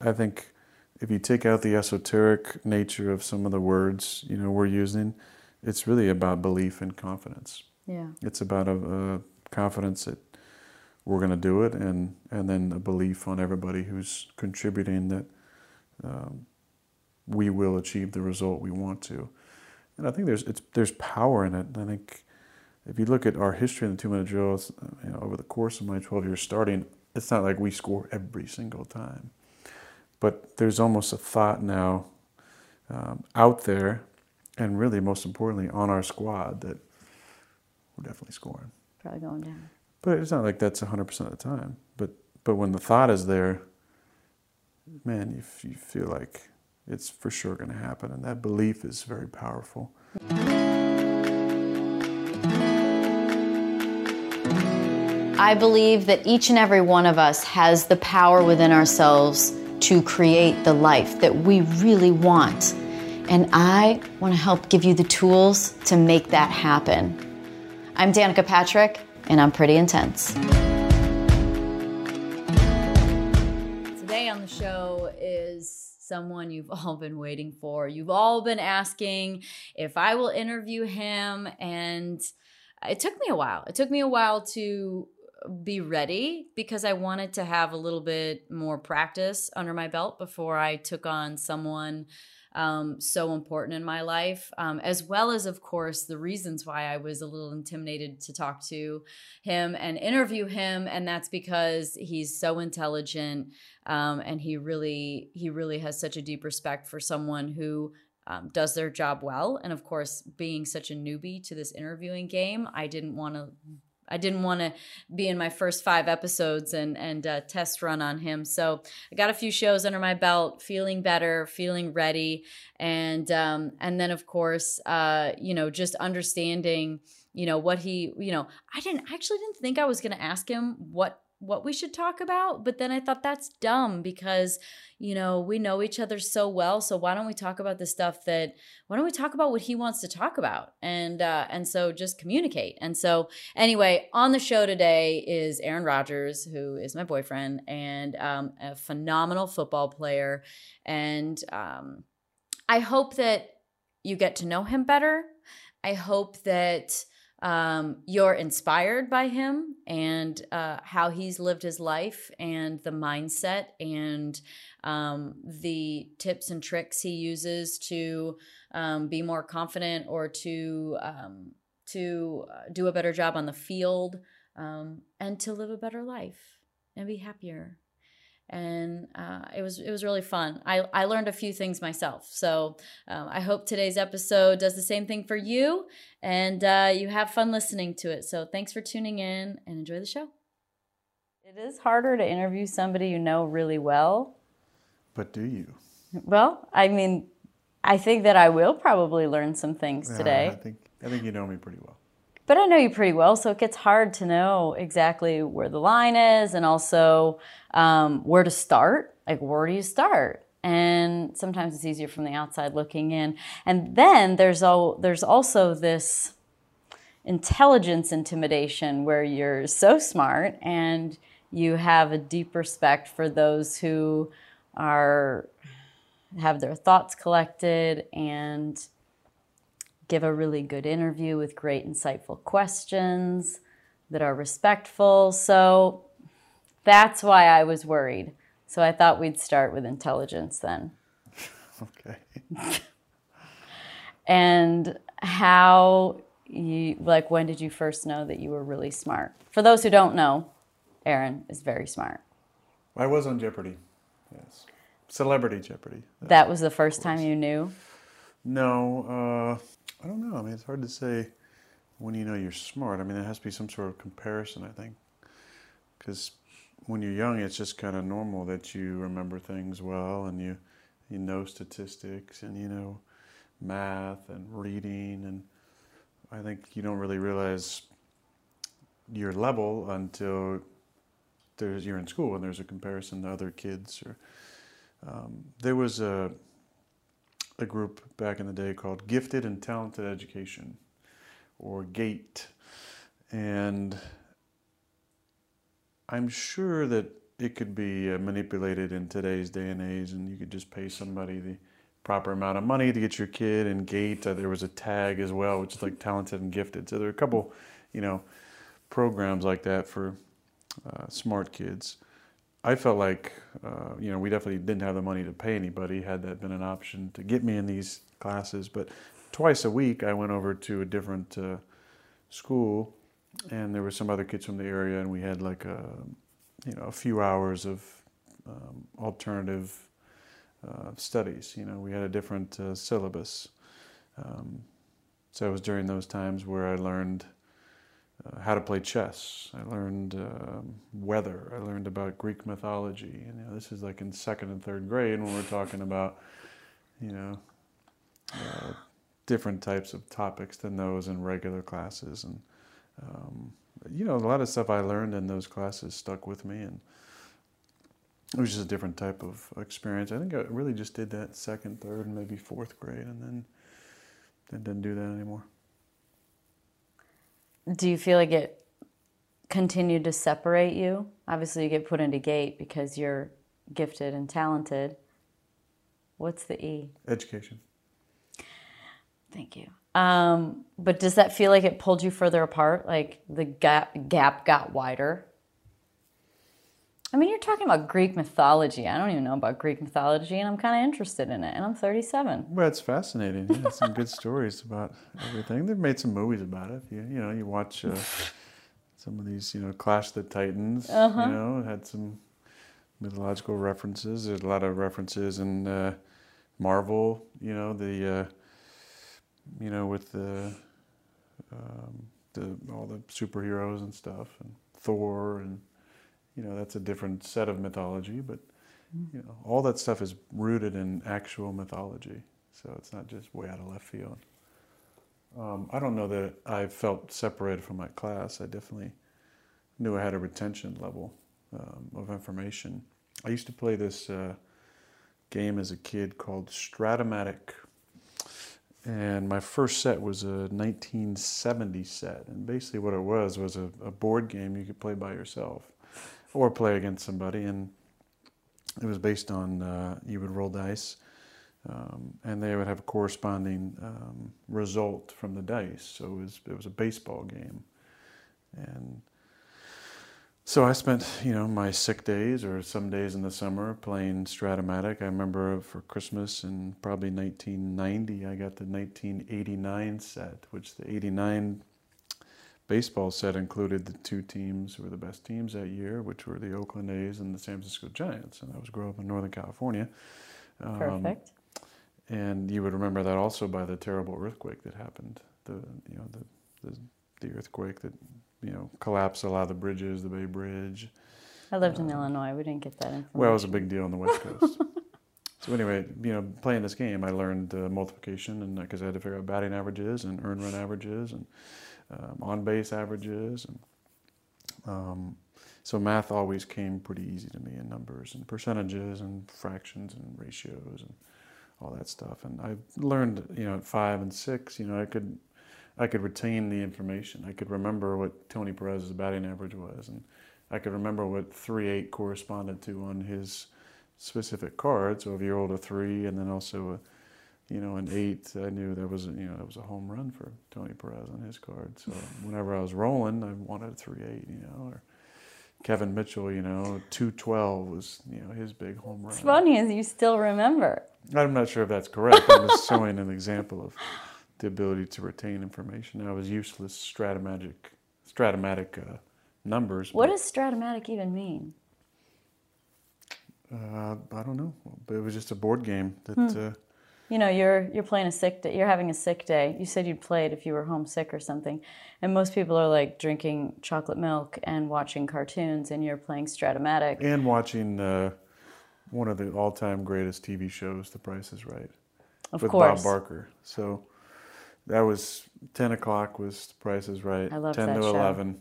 I think if you take out the esoteric nature of some of the words you know we're using, it's really about belief and confidence. Yeah. It's about a, a confidence that we're going to do it, and and then a belief on everybody who's contributing that um, we will achieve the result we want to. And I think there's it's, there's power in it. I think if you look at our history in the two minute drills, you know, over the course of my 12 years starting, it's not like we score every single time. But there's almost a thought now um, out there, and really most importantly on our squad, that we're definitely scoring. Probably going down. But it's not like that's 100% of the time. But, but when the thought is there, man, you, f- you feel like it's for sure going to happen. And that belief is very powerful. I believe that each and every one of us has the power within ourselves to create the life that we really want. And I want to help give you the tools to make that happen. I'm Danica Patrick, and I'm pretty intense. Today on the show is someone you've all been waiting for. You've all been asking if I will interview him, and it took me a while. It took me a while to be ready because I wanted to have a little bit more practice under my belt before I took on someone um, so important in my life, um, as well as, of course, the reasons why I was a little intimidated to talk to him and interview him, and that's because he's so intelligent um, and he really he really has such a deep respect for someone who um, does their job well. And of course, being such a newbie to this interviewing game, I didn't want to. I didn't want to be in my first five episodes and and uh, test run on him. So I got a few shows under my belt, feeling better, feeling ready, and um, and then of course, uh, you know, just understanding, you know, what he, you know, I didn't I actually didn't think I was going to ask him what what we should talk about but then i thought that's dumb because you know we know each other so well so why don't we talk about the stuff that why don't we talk about what he wants to talk about? And uh, and so just communicate. And so anyway on the show today is aaron rodgers who is my boyfriend and um, a phenomenal football player. And um, i hope that you get to know him better. I hope that um, you're inspired by him and uh, how he's lived his life and the mindset and um, the tips and tricks he uses to um, be more confident or to um, to uh, do a better job on the field um, and to live a better life and be happier and uh, it was it was really fun. I, I learned a few things myself. So um, I hope today's episode does the same thing for you, and uh, you have fun listening to it. So thanks for tuning in and enjoy the show. It is harder to interview somebody you know really well. But do you? Well, I mean, I think that I will probably learn some things Yeah, today. I think I think you know me pretty well. But I know you pretty well, so it gets hard to know exactly where the line is and also um, where to start. Like, where do you start? And sometimes it's easier from the outside looking in. And then there's all there's also this intelligence intimidation where you're so smart and you have a deep respect for those who are have their thoughts collected and give a really good interview with great insightful questions that are respectful. So that's why I was worried. So I thought we'd start with intelligence then. Okay. And how you like when did you first know that you were really smart? For those who don't know, Aaron is very smart. I was on Jeopardy. Yes. Celebrity Jeopardy. That was the first time you knew. No, uh, I don't know. I mean, it's hard to say when you know you're smart. I mean, there has to be some sort of comparison, I think. Because when you're young, it's just kind of normal that you remember things well and you, you know statistics and you know math and reading. And I think you don't really realize your level until there's, you're in school and there's a comparison to other kids. Or um, There was a a group back in the day called Gifted and Talented Education, or GATE. And I'm sure that it could be uh, manipulated in today's day and age, and you could just pay somebody the proper amount of money to get your kid. And Gate, uh, there was a tag as well, which is like talented and gifted. So there are a couple, you know, programs like that for uh, smart kids. I felt like, uh, you know, we definitely didn't have the money to pay anybody had that been an option to get me in these classes. But twice a week, I went over to a different uh, school, and there were some other kids from the area, and we had like a, you know, a few hours of um, alternative uh, studies. You know, we had a different uh, syllabus. Um, so it was during those times where I learned uh, how to play chess. I learned um, weather. I learned about Greek mythology. And you know, this is like in second and third grade when we're talking about, you know, uh, different types of topics than those in regular classes. And um, you know, a lot of stuff I learned in those classes stuck with me, and it was just a different type of experience. I think I really just did that second, third, and maybe fourth grade, and then then didn't do that anymore. Do you feel like it continued to separate you? Obviously, you get put into gate because you're gifted and talented. What's the E? Education. Thank you. Um, but does that feel like it pulled you further apart? Like the gap gap got wider? I mean, you're talking about Greek mythology. I don't even know about Greek mythology, and I'm kind of interested in it. And I'm 37. Well, it's fascinating. Yeah, some good stories about everything. They've made some movies about it. You, you know, you watch uh, some of these, you know, Clash of the Titans. Uh-huh. You know, it had some mythological references. There's a lot of references in uh, Marvel. You know, the uh, you know with the um, the all the superheroes and stuff, and Thor, and you know that's a different set of mythology, but you know all that stuff is rooted in actual mythology. So it's not just way out of left field. Um, I don't know that I felt separated from my class. I definitely knew I had a retention level um, of information. I used to play this uh, game as a kid called Strat-O-Matic. And my first set was a 1970 set. And basically, what it was was a, a board game you could play by yourself or play against somebody. And it was based on uh, you would roll dice um, and they would have a corresponding um, result from the dice. So it was it was a baseball game, and so I spent you know my sick days or some days in the summer playing Strat-O-Matic. I remember for Christmas in probably 1990, I got the 1989 set, which the 89 baseball set included the two teams who were the best teams that year, which were the Oakland A's and the San Francisco Giants. And I was growing up in Northern California. Um, Perfect. and you would remember that also by the terrible earthquake that happened. The you know the the, the earthquake that you know collapsed a lot of the bridges, the Bay Bridge. I lived in Illinois. We didn't get that information. Well, it was a big deal on the West Coast. so anyway, you know, playing this game, I learned uh, multiplication, and because I had to figure out batting averages and earn run averages and um, on base averages, and um, so math always came pretty easy to me in numbers and percentages and fractions and ratios and all that stuff. And I learned, you know, at five and six, you know, I could I could retain the information. I could remember what Tony Perez's batting average was, and I could remember what three eight corresponded to on his specific card. So if you rolled a three and then also a, you know, an eight, I knew that was, you know, that was a home run for Tony Perez on his card. So whenever I was rolling, I wanted a three eight, you know, or Kevin Mitchell, you know, two twelve was, you know, his big home run. What's funny is you still remember. I'm not sure if that's correct. I'm just showing an example of the ability to retain information. I was useless stratomagic, Strat-O-Matic uh, numbers. What does Strat-O-Matic even mean? Uh, I don't know, but it was just a board game that. Hmm. Uh, You know, you're you're playing a sick day. You're having a sick day. You said you'd play it if you were homesick or something. And most people are like drinking chocolate milk and watching cartoons, and you're playing Strat-O-Matic. and watching uh, one of the all-time greatest TV shows, The Price Is Right, Of with course. Bob Barker. So that was ten o'clock was The Price Is Right. I love ten that to show. eleven,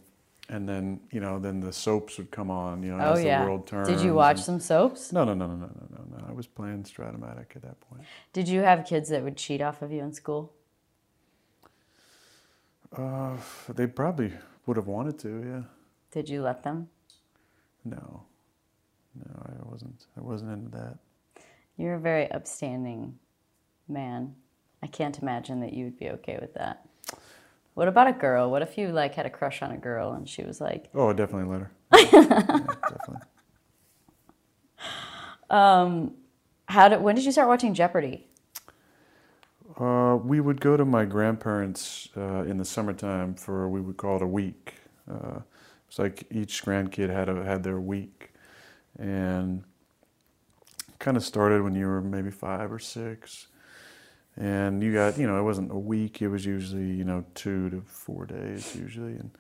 and then you know then the soaps would come on. You know, Oh as yeah. the world turned Did you watch and- some soaps? No, no, no, no, no, no, no, no. I was playing Strat-O-Matic at that point. Did you have kids that would cheat off of you in school? Uh, they probably would have wanted to, yeah. Did you let them? No. no, I wasn't. I wasn't into that. You're a very upstanding man. I can't imagine that you would be okay with that. What about a girl? What if you like had a crush on a girl and she was like, Oh, definitely let her. yeah, definitely. "How did? When did you start watching Jeopardy?" Uh, we would go to my grandparents uh, in the summertime for we would call it a week. Uh, it's like each grandkid had a, had their week, and kind of started when you were maybe five or six, and you got you know it wasn't a week. It was usually you know two to four days usually, and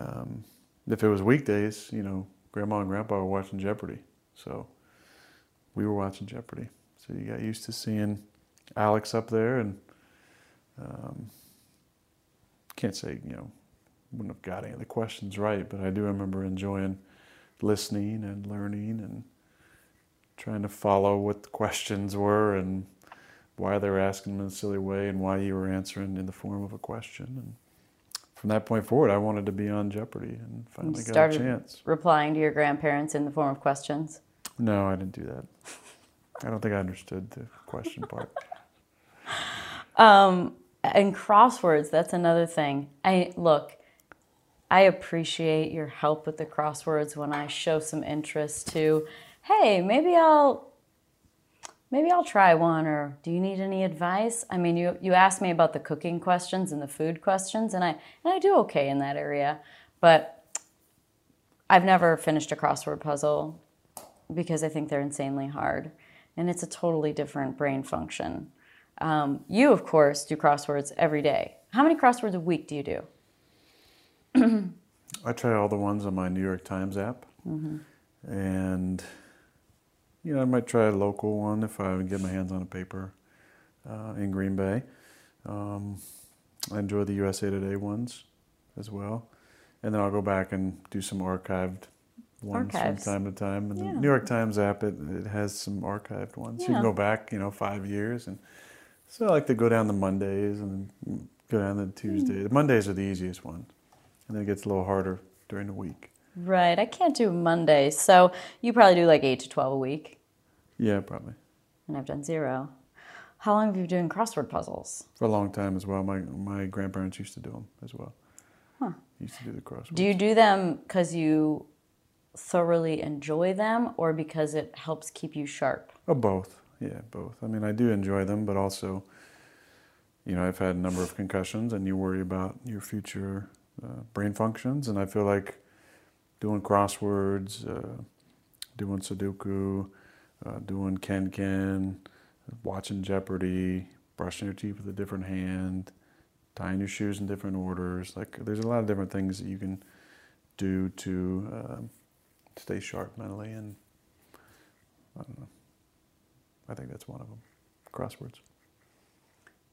um, if it was weekdays, you know grandma and grandpa were watching Jeopardy, so we were watching Jeopardy. So you got used to seeing Alex up there, and um, can't say you know wouldn't have got any of the questions right, but I do remember enjoying listening and learning and trying to follow what the questions were and why they were asking them in a silly way and why you were answering in the form of a question. And from that point forward, I wanted to be on Jeopardy and finally got a chance. Replying to your grandparents in the form of questions. No, I didn't do that. I don't think I understood the question part. Um, and crosswords, that's another thing. I look, I appreciate your help with the crosswords when I show some interest to, hey, maybe I'll maybe I'll try one or do you need any advice? I mean, you you asked me about the cooking questions and the food questions and I and I do okay in that area, but I've never finished a crossword puzzle because I think they're insanely hard and it's a totally different brain function. Um, you, of course, do crosswords every day. How many crosswords a week do you do? I try all the ones on my New York Times app, and you know I might try a local one if I get my hands on a paper uh, in Green Bay. Um, I enjoy the USA Today ones as well, and then I'll go back and do some archived ones Archives. from time to time. And Yeah. the New York Times app it, it has some archived ones. You can go back, you know, five years, and so I like to go down the Mondays and go down the Tuesdays. The Mondays are the easiest one, and then it gets a little harder during the week. Right, I can't do Monday, so you probably do like 8 to 12 a week, Yeah, probably. and I've done zero. How long have you been doing crossword puzzles? For a long time as well. My my grandparents used to do them as well. Huh. Used to do the crosswords. Do you do them because you thoroughly enjoy them or because it helps keep you sharp? Oh, both. Yeah, both. I mean, I do enjoy them, but also, you know, I've had a number of concussions, and you worry about your future uh, brain functions. And I feel like doing crosswords, uh, doing Sudoku, uh, doing Ken Ken, watching Jeopardy, brushing your teeth with a different hand, tying your shoes in different orders. Like, there's a lot of different things that you can do to um stay sharp mentally and I don't know. I think that's one of them. Crosswords.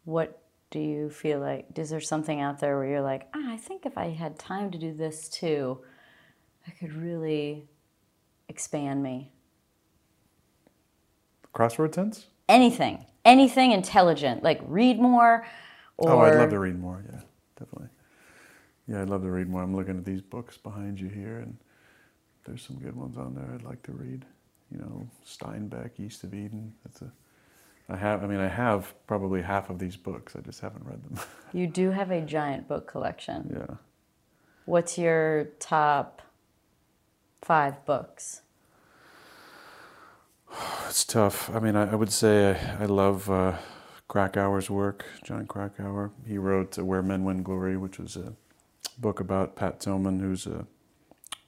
What do you feel like? Is there something out there where you're like, ah, I think if I had time to do this too, I could really expand me? Crossword sense? Anything, anything intelligent, like read more or. Oh, I'd love to read more. Yeah, definitely. Yeah, I'd love to read more. I'm looking at these books behind you here, and there's some good ones on there I'd like to read. You know, Steinbeck, East of Eden. That's a. I have. I mean, I have probably half of these books. I just haven't read them. You do have a giant book collection. yeah. What's your top five books? It's tough. I mean, I, I would say I, I love uh, Krakauer's work, Jon Krakauer. He wrote uh, Where Men Win Glory, which was a book about Pat Tillman, who's a,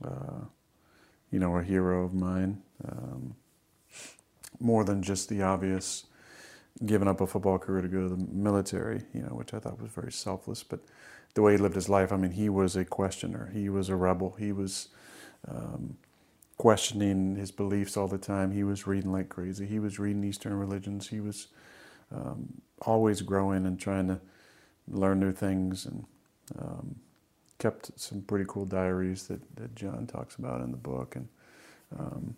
uh, you know, a hero of mine. Um, more than just the obvious giving up a football career to go to the military, you know, which I thought was very selfless. But the way he lived his life, I mean, he was a questioner. He was a rebel. He was um, questioning his beliefs all the time. He was reading like crazy. He was reading Eastern religions. He was um, always growing and trying to learn new things and um, kept some pretty cool diaries that, that Jon talks about in the book. And um,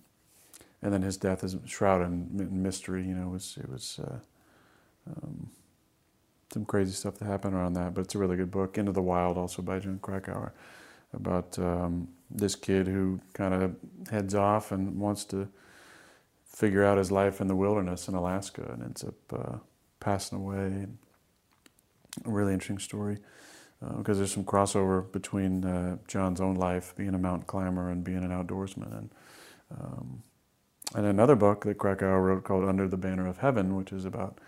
and then his death is shrouded in mystery. You know, it was it was uh, um, some crazy stuff that happened around that. But it's a really good book. Into the Wild, also by Jon Krakauer, about um, this kid who kind of heads off and wants to figure out his life in the wilderness in Alaska and ends up uh, passing away. A really interesting story because uh, there's some crossover between uh, Jon's own life, being a mountain climber and being an outdoorsman, and um, and another book that Krakauer wrote called Under the Banner of Heaven, which is about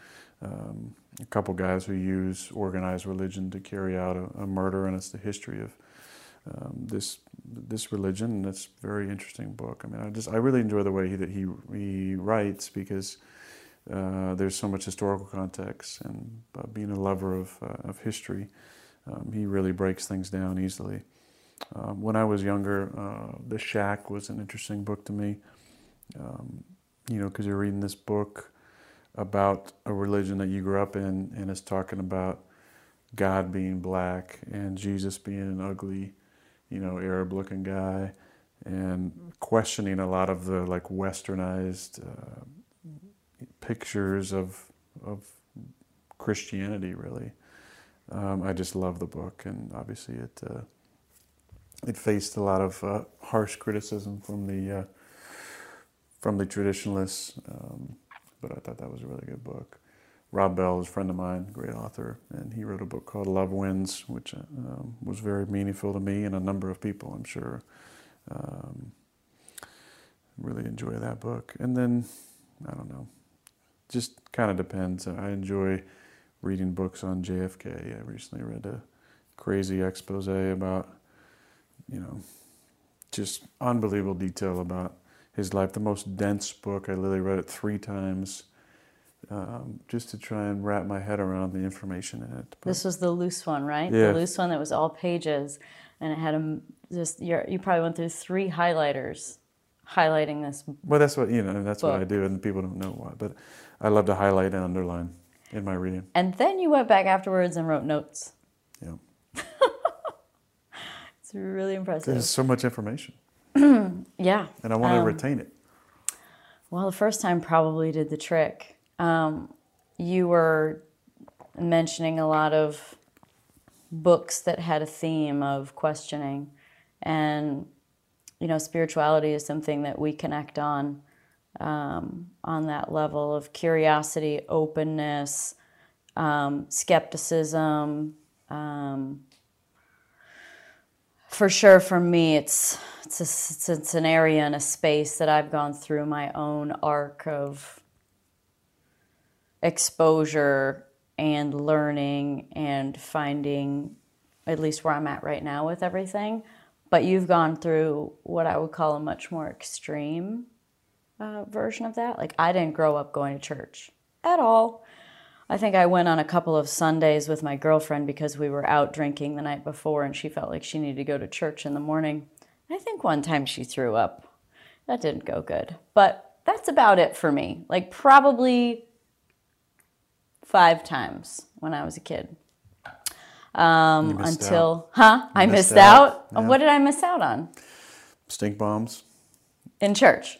um, a couple guys who use organized religion to carry out a, a murder, and it's the history of um, this this religion. And it's a very interesting book. I mean, I just I really enjoy the way he, that he he writes because uh, there's so much historical context, and uh, being a lover of uh, of history, um, he really breaks things down easily. Um, when I was younger, uh, The Shack was an interesting book to me. Um, you know, because you're reading this book about a religion that you grew up in, and it's talking about God being black and Jesus being an ugly, you know, Arab-looking guy, and questioning a lot of the like westernized uh, pictures of of Christianity. Really, um, I just love the book, and obviously it uh, it faced a lot of uh, harsh criticism from the uh, from the traditionalists, um, but I thought that was a really good book. Rob Bell is a friend of mine, great author, and he wrote a book called Love Wins, which um, was very meaningful to me and a number of people, I'm sure. Um, really enjoy that book. And then, I don't know, just kind of depends. I enjoy reading books on JFK. I recently read a crazy expose about, you know, just unbelievable detail about his life. The most dense book. I literally read it three times um, just to try and wrap my head around the information in it. But, this was the loose one, right? Yeah. The loose one that was all pages, and it had a just you probably went through three highlighters highlighting this. Well, that's what you know. That's book. what I do, and people don't know why, but I love to highlight and underline in my reading. And then you went back afterwards and wrote notes. Yeah. it's really impressive. There's so much information. yeah. And I want um, to retain it. Well, the first time probably did the trick. Um, you were mentioning a lot of books that had a theme of questioning, and you know, spirituality is something that we connect on um, on that level of curiosity, openness, um, skepticism. Um, for sure, for me, it's it's, a, it's, it's an area and a space that I've gone through my own arc of exposure and learning and finding at least where I'm at right now with everything. But you've gone through what I would call a much more extreme uh, version of that. Like, I didn't grow up going to church at all. I think I went on a couple of Sundays with my girlfriend because we were out drinking the night before and she felt like she needed to go to church in the morning. I think one time she threw up. That didn't go good. But that's about it for me. Like, probably five times when I was a kid. Um, until, out. huh? I missed, missed out. out. Yeah. What did I miss out on? Stink bombs. In church.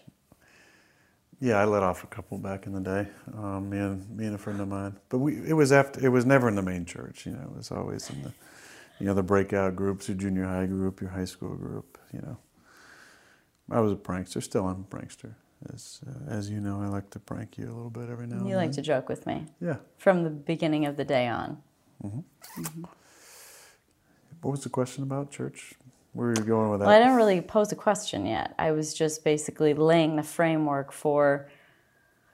Yeah, I let off a couple back in the day. Um, me and me and a friend of mine, but we it was after it was never in the main church. You know, it was always in the you know the breakout groups, your junior high group, your high school group. You know, I was a prankster. Still, I'm a prankster. As, uh, as you know, I like to prank you a little bit every now and then. You like to joke with me. Yeah. From the beginning of the day on. Mm-hmm. Mm-hmm. What was the question about church? Where are you going with that? Well, I didn't really pose a question yet. I was just basically laying the framework for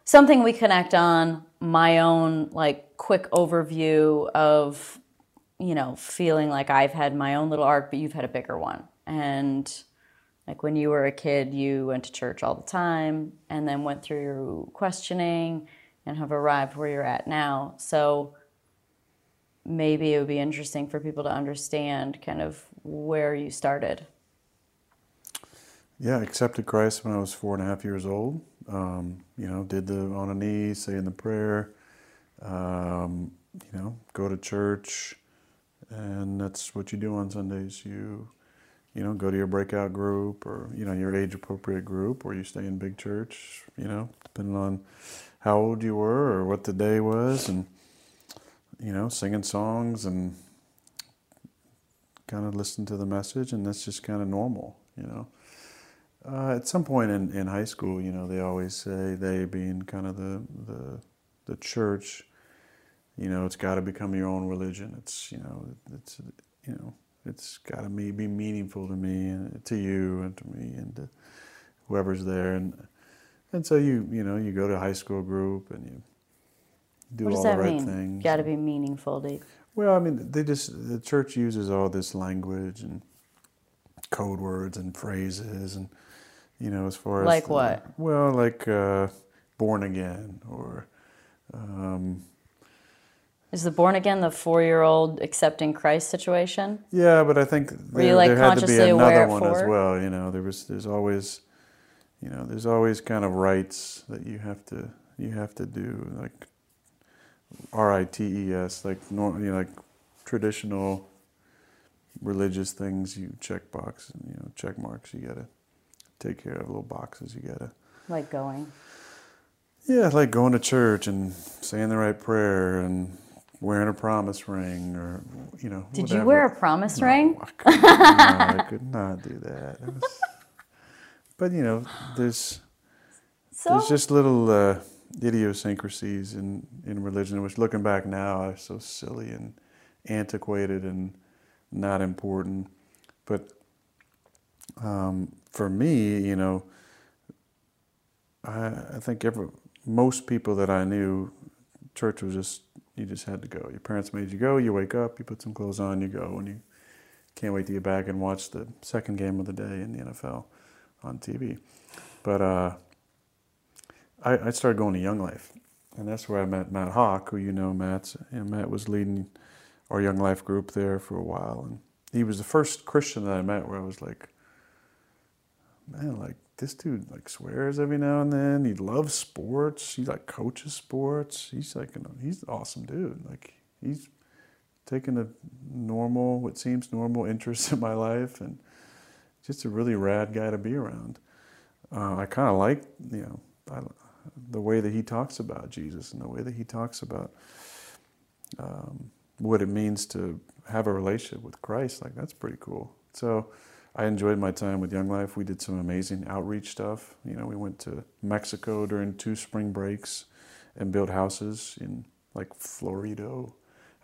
something we connect on, my own like quick overview of, you know, feeling like I've had my own little arc, but you've had a bigger one. And like when you were a kid, you went to church all the time and then went through your questioning and have arrived where you're at now. So maybe it would be interesting for people to understand kind of where you started. Yeah, accepted Christ when I was four and a half years old. Um, you know, did the on a knee, saying the prayer. Um, you know, go to church, and that's what you do on Sundays. You you know, go to your breakout group or, you know, your age appropriate group or you stay in big church, you know, depending on how old you were or what the day was and, you know, singing songs and kind of listen to the message and that's just kind of normal, you know. Uh, at some point in, in high school, you know, they always say they being kind of the the, the church, you know, it's got to become your own religion. It's you know, it's you know, it's got to be meaningful to me and to you and to me and to whoever's there and and so you you know you go to high school group and you do what does all that the right mean? things. Got to be meaningful to Well, I mean, they just the church uses all this language and code words and phrases and you know as far as Like the- what? Well, like uh, born again or um, Is the born again the four year old accepting Christ situation? yeah, but I think Were you, there, like, there had to be another one as well. You know, there was there's always you know there's always kind of rites that you have to you have to do like R I T E S like nor, you know like traditional religious things you check box you know check marks you gotta take care of little boxes you gotta Like going. yeah like going to church and saying the right prayer and wearing a promise ring or you know Did you wear a promise No, ring? I could, no, I could not do that. Was- but you know, there's So there's just little uh, idiosyncrasies in, in religion, which looking back now are so silly and antiquated and not important. But um, for me, you know, I, I think every, most people that I knew, church was just you just had to go. Your parents made you go. You wake up, you put some clothes on, you go, and you can't wait to get back and watch the second game of the day in the NFL on TV. But uh, I, I started going to Young Life, and that's where I met Matt Hawk, who you know, Matt's. And Matt was leading our Young Life group there for a while, and he was the first Christian that I met where I was like, man, like this dude like swears every now and then. He loves sports. He like coaches sports. He's like an, he's an awesome dude. Like he's taken a normal, what seems normal interest in my life, and just a really rad guy to be around. Uh, I kind of like you know I, the way that he talks about Jesus and the way that he talks about um, what it means to have a relationship with Christ. Like that's pretty cool. So I enjoyed my time with Young Life. We did some amazing outreach stuff. You know, we went to Mexico during two spring breaks and built houses in like Florido,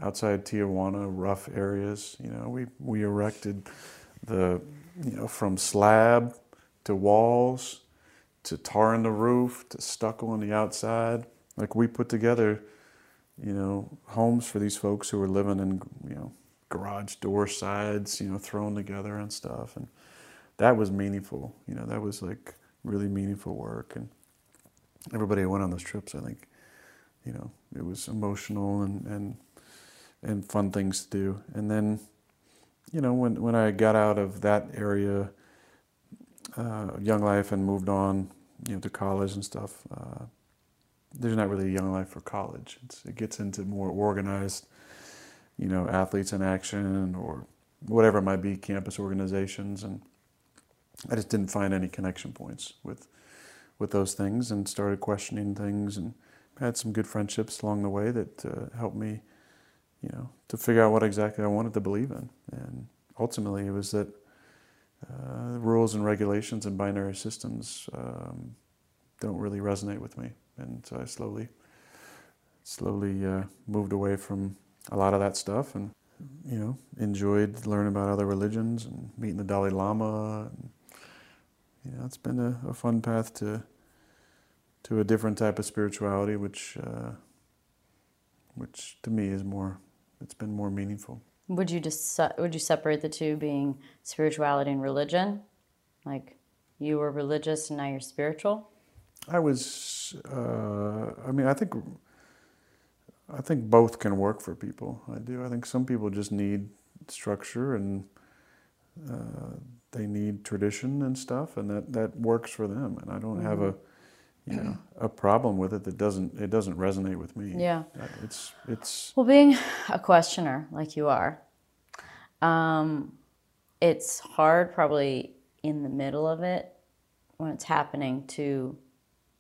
outside Tijuana, rough areas. You know, we we erected the you know from slab to walls to tar in the roof to stucco on the outside. Like we put together, you know, homes for these folks who were living in you know garage door sides, you know, thrown together and stuff. And that was meaningful. You know, that was like really meaningful work. And everybody who went on those trips, I think, you know, it was emotional and, and, and fun things to do. And then, you know, when, when I got out of that area, uh, Young Life and moved on, you know, to college and stuff, uh, there's not really a Young Life for college. It's, it gets into more organized, you know, athletes in action or whatever it might be, campus organizations, and I just didn't find any connection points with with those things, and started questioning things, and had some good friendships along the way that uh, helped me, you know, to figure out what exactly I wanted to believe in, and ultimately it was that uh, rules and regulations and binary systems um, don't really resonate with me, and so I slowly slowly uh, moved away from a lot of that stuff and you know enjoyed learning about other religions and meeting the Dalai Lama and you know it's been a, a fun path to to a different type of spirituality which uh, which to me is more it's been more meaningful Would you just would you separate the two being spirituality and religion? Like you were religious and now you're spiritual? I was uh, I mean I think I think both can work for people. I do. I think some people just need structure and uh, they need tradition and stuff, and that, that works for them. And I don't have a you know a problem with it that doesn't it doesn't resonate with me. Yeah. Uh, It's it's Well, being a questioner like you are, um, it's hard probably in the middle of it when it's happening to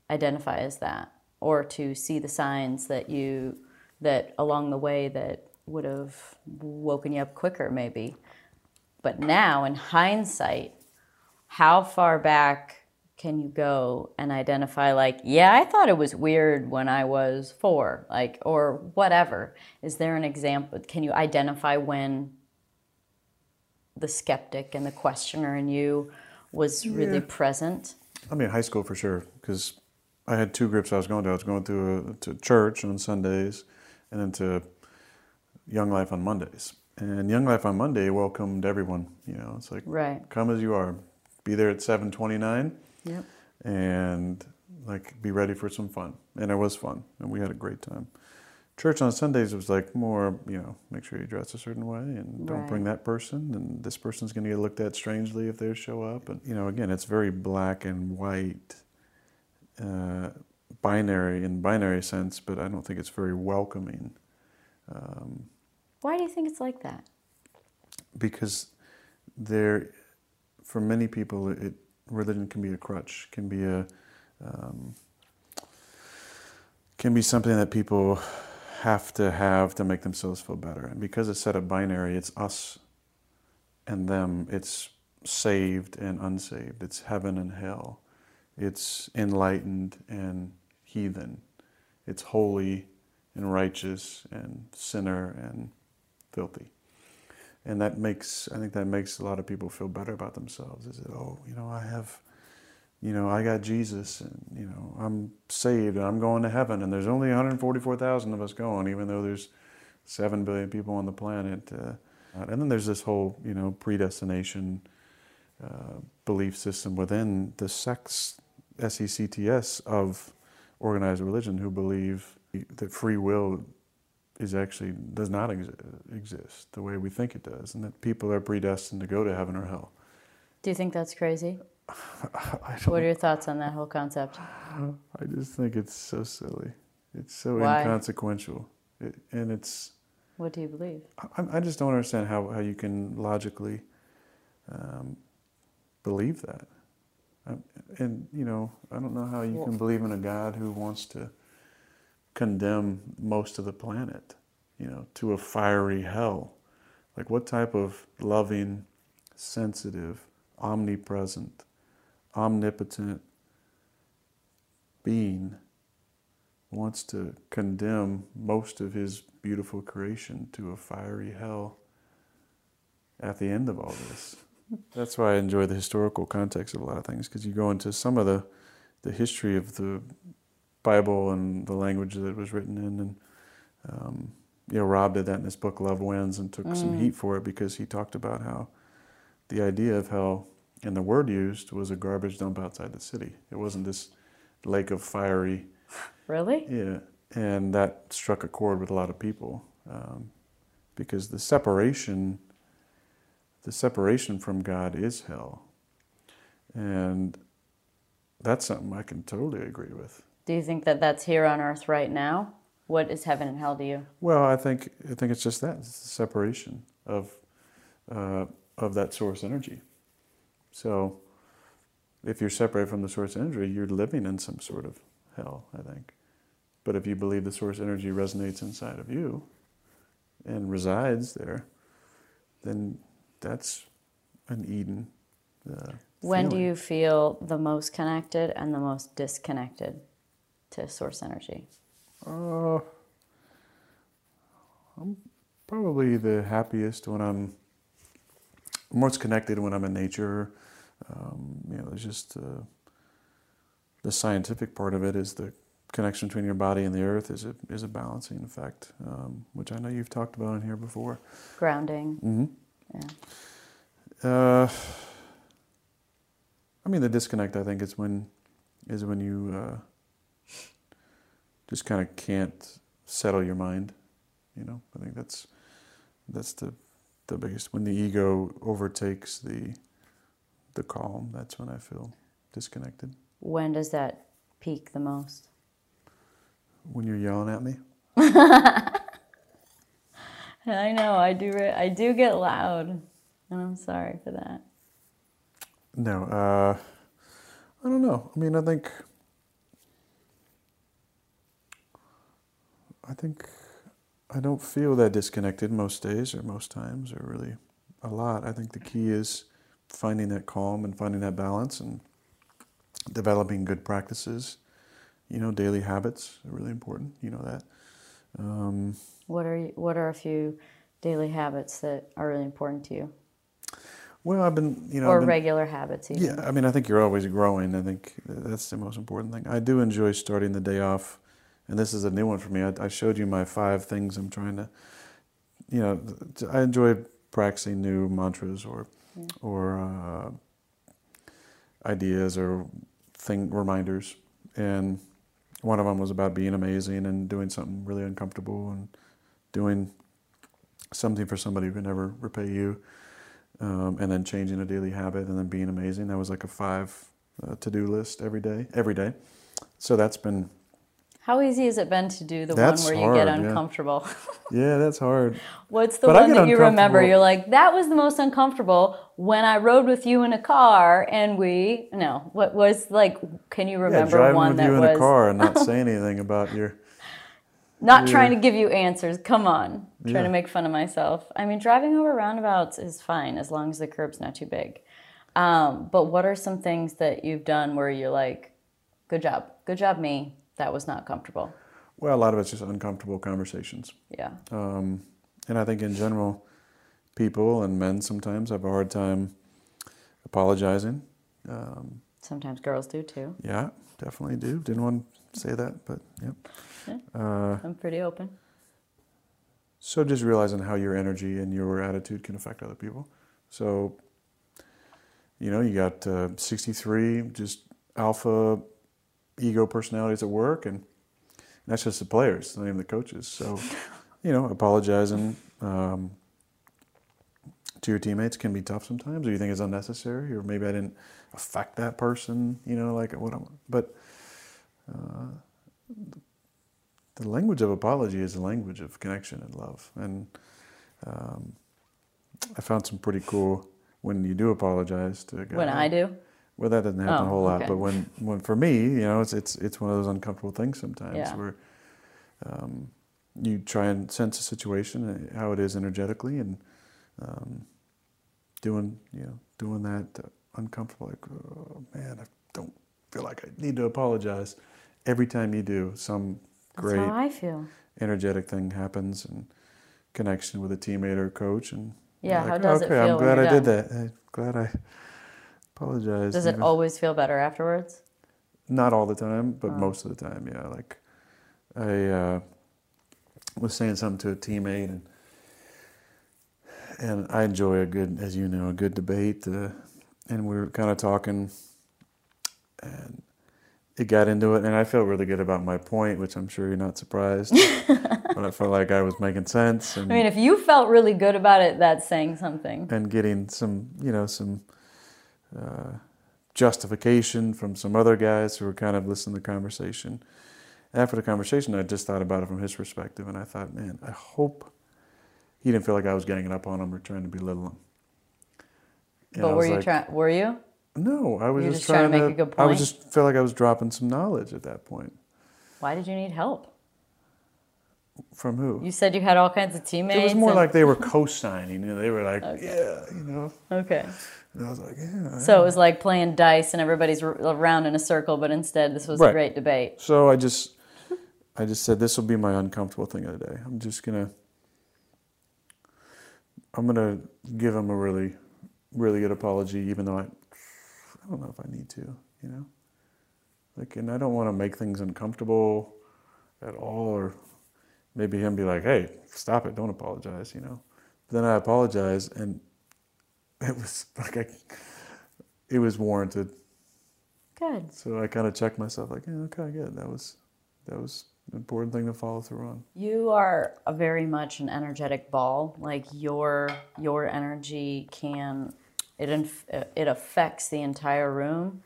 identify as that or to see the signs that you that along the way that would have woken you up quicker maybe but now in hindsight how far back can you go and identify like yeah i thought it was weird when i was four like or whatever is there an example can you identify when the skeptic and the questioner in you was really Yeah. present I mean, high school for sure, because I had two groups I was going to. I was going to a, to church on Sundays, and then to Young Life on Mondays. And Young Life on Monday welcomed everyone. You know, it's like right come as you are, be there at seven twenty nine, yep and like be ready for some fun. And it was fun, and we had a great time. Church on Sundays was like more, you know, make sure you dress a certain way and don't Right. bring that person, and this person's going to get looked at strangely if they show up. And you know, again, it's very black and white, uh, binary in binary sense, but I don't think it's very welcoming um, why do you think it's like that because there, for many people, it religion can be a crutch, can be a um, can be something that people have to have to make themselves feel better. And because it's set up binary, it's us and them. It's saved and unsaved. It's heaven and hell. It's enlightened and heathen. It's holy and righteous and sinner and filthy. And that makes, I think that makes a lot of people feel better about themselves. Is that, oh, you know, I have, you know, I got Jesus and, you know, I'm saved and I'm going to heaven. And there's only 144,000 of us going, even though there's 7 billion people on the planet. Uh, and then there's this whole, you know, predestination uh, belief system within the sects, S-E-C-T-S, of organized religion who believe that free will is actually does not exi- exist the way we think it does, and that people are predestined to go to heaven or hell. do you think that's crazy what are your thoughts on that whole concept I just think it's so silly. It's so Why? inconsequential, it, and it's. what do you believe I, I just don't understand how, how you can logically um, believe that. Um, and you know, I don't know how you Well- can believe in a God who wants to condemn most of the planet, you know, to a fiery hell. Like, what type of loving, sensitive, omnipresent, omnipotent being wants to condemn most of his beautiful creation to a fiery hell at the end of all this? That's why I enjoy the historical context of a lot of things because you go into some of the, the history of the Bible and the language that it was written in, and um, you know Rob did that in his book Love Wins and took some Mm. heat for it because he talked about how the idea of hell and the word used was a garbage dump outside the city. It wasn't this lake of fiery really yeah, and that struck a chord with a lot of people um, because the separation, the separation from God is hell, and that's something I can totally agree with. do you think that that's here on earth right now what is heaven and hell to you Well, I think I think it's just that it's the separation of uh, of that source energy. So, if you're separated from the source energy, you're living in some sort of hell. I think, but if you believe the source energy resonates inside of you and resides there, then that's an Eden. Uh, When do you feel the most connected and the most disconnected to source energy? Uh, I'm probably the happiest when I'm most connected when I'm in nature. Um, you know, there's just uh, the scientific part of it is the connection between your body and the earth is a is a balancing effect, um, which I know you've talked about in here before. Grounding. hmm Yeah. Uh, I mean, the disconnect. I think is when is when you uh, just kind of can't settle your mind. You know, I think that's that's the the biggest. When the ego overtakes the the calm, that's when I feel disconnected. When does that peak the most? When you're yelling at me, I know I do. I do get loud, and I'm sorry for that. no, uh, I don't know. I mean, I think I think I don't feel that disconnected most days or most times or really a lot. I think the key is finding that calm and finding that balance and developing good practices. You know, daily habits are really important. You know that. Um, what are you, what are a few daily habits that are really important to you? Well, I've been, you know, or been, regular habits. Even. Yeah, I mean, I think you're always growing. I think that's the most important thing. I do enjoy starting the day off, and this is a new one for me. I, I showed you my five things I'm trying to, you know, I enjoy practicing new mantras or, yeah. or uh, ideas or thing reminders, and one of them was about being amazing and doing something really uncomfortable and doing something for somebody who can never repay you um, and then changing a daily habit and then being amazing. That was like a five uh, to do list every day, every day. So that's been. How easy has it been to do the one where you get uncomfortable? Yeah. yeah, that's hard. What's the but one that you remember? You're like, that was the most uncomfortable when I rode with you in a car and we. No, what was like? Can you remember yeah, one with that you was in a car and not say anything about your not trying to give you answers. Come on. Trying to make fun of myself. I mean, driving over roundabouts is fine as long as the curb's not too big. Um, but what are some things that you've done where you're like, good job, good job, me. That was not comfortable. Well, a lot of it's just uncomfortable conversations. Yeah. Um, and I think in general, people and men sometimes have a hard time apologizing. Um, sometimes girls do too. Yeah, definitely do. Didn't want to say that, but yep. Yeah, uh, I'm pretty open. So just realizing how your energy and your attitude can affect other people. So, you know, you got uh, 63 just alpha ego personalities at work, and that's just the players, not even the coaches. So, you know, apologizing um, to your teammates can be tough sometimes, or you think it's unnecessary, or maybe I didn't affect that person. You know, like what I'm, but. Uh, the language of apology is the language of connection and love. And um, I found some pretty cool when you do apologize to a guy. When I do. Well, that doesn't happen oh, a whole lot, but when, when for me, you know, it's it's it's one of those uncomfortable things sometimes yeah. where um, you try and sense a situation, uh, how it is energetically, and um, doing you know doing that uh, uncomfortable, like oh, man, I don't feel like I need to apologize. Every time you do, some that's great how I feel. energetic thing happens and connection with a teammate or coach and yeah, like, how does okay, it feel? I'm glad I done? did that. I'm glad I apologized. Does it always feel better afterwards? Not all the time, but oh. most of the time, yeah. Like I uh, was saying something to a teammate and and I enjoy a good, as you know, a good debate. Uh, and we were kind of talking, and it got into it, and I felt really good about my point, which I'm sure you're not surprised. but I felt like I was making sense. And, I mean, if you felt really good about it, that's saying something. And getting some, you know, some uh, justification from some other guys who were kind of listening to the conversation. After the conversation, I just thought about it from his perspective, and I thought, man, I hope he didn't feel like I was ganging up on him or trying to belittle him. And but were you like, trying? Were you? No, I was You're just, trying, trying to make a good point. I was just felt like I was dropping some knowledge at that point. Why did you need help? From who? You said you had all kinds of teammates. It was more and... like they were co-signing. You know, they were like, okay. "Yeah," you know. Okay. And I was like, "Yeah." So it was like playing dice, and everybody's around in a circle, but instead, this was right. a great debate. So I just, I just said, "This will be my uncomfortable thing of the day. I'm just gonna, I'm gonna give him a really, really good apology, even though I I don't know if I need to, you know? Like, and I don't want to make things uncomfortable at all, or maybe him be like, hey, stop it, don't apologize, you know? But then I apologize, and it was like, I, it was warranted. Good. So I kind of checked myself, like, yeah, okay, good. That was, that was important thing to follow through on. You are a very much an energetic ball. Like your your energy can it inf- it affects the entire room,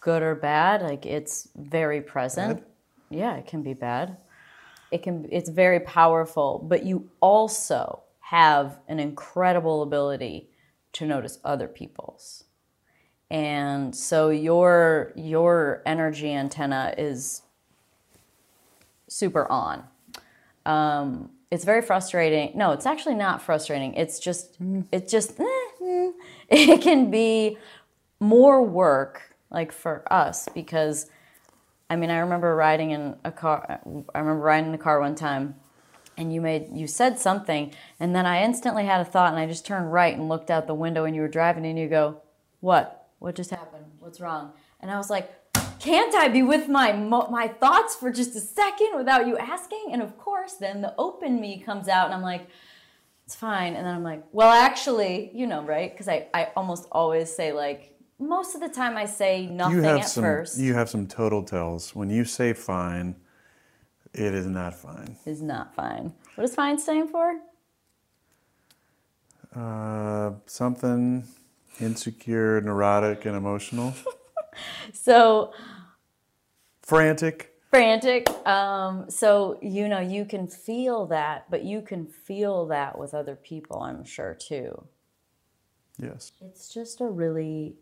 good or bad. Like it's very present. Bad? Yeah, it can be bad. It can. It's very powerful, but you also have an incredible ability to notice other people's. And so your your energy antenna is super on. Um, it's very frustrating. No, it's actually not frustrating. It's just mm. it's just eh, it can be more work, like for us, because I mean, I remember riding in a car. I remember riding in a car one time, and you made you said something, and then I instantly had a thought, and I just turned right and looked out the window, and you were driving, and you go, "What? What just happened? What's wrong?" And I was like, "Can't I be with my my thoughts for just a second without you asking?" And of course, then the open me comes out, and I'm like it's fine. And then I'm like, well, actually, you know, right? Because I, I almost always say, like, most of the time I say nothing you have at some, first. You have some total tells. When you say fine, it is not fine. Is not fine. What is fine stand for? Uh, something insecure, neurotic, and emotional. so frantic frantic. Um, so, you know, you can feel that, but you can feel that with other people, I'm sure, too. Yes. It's just a really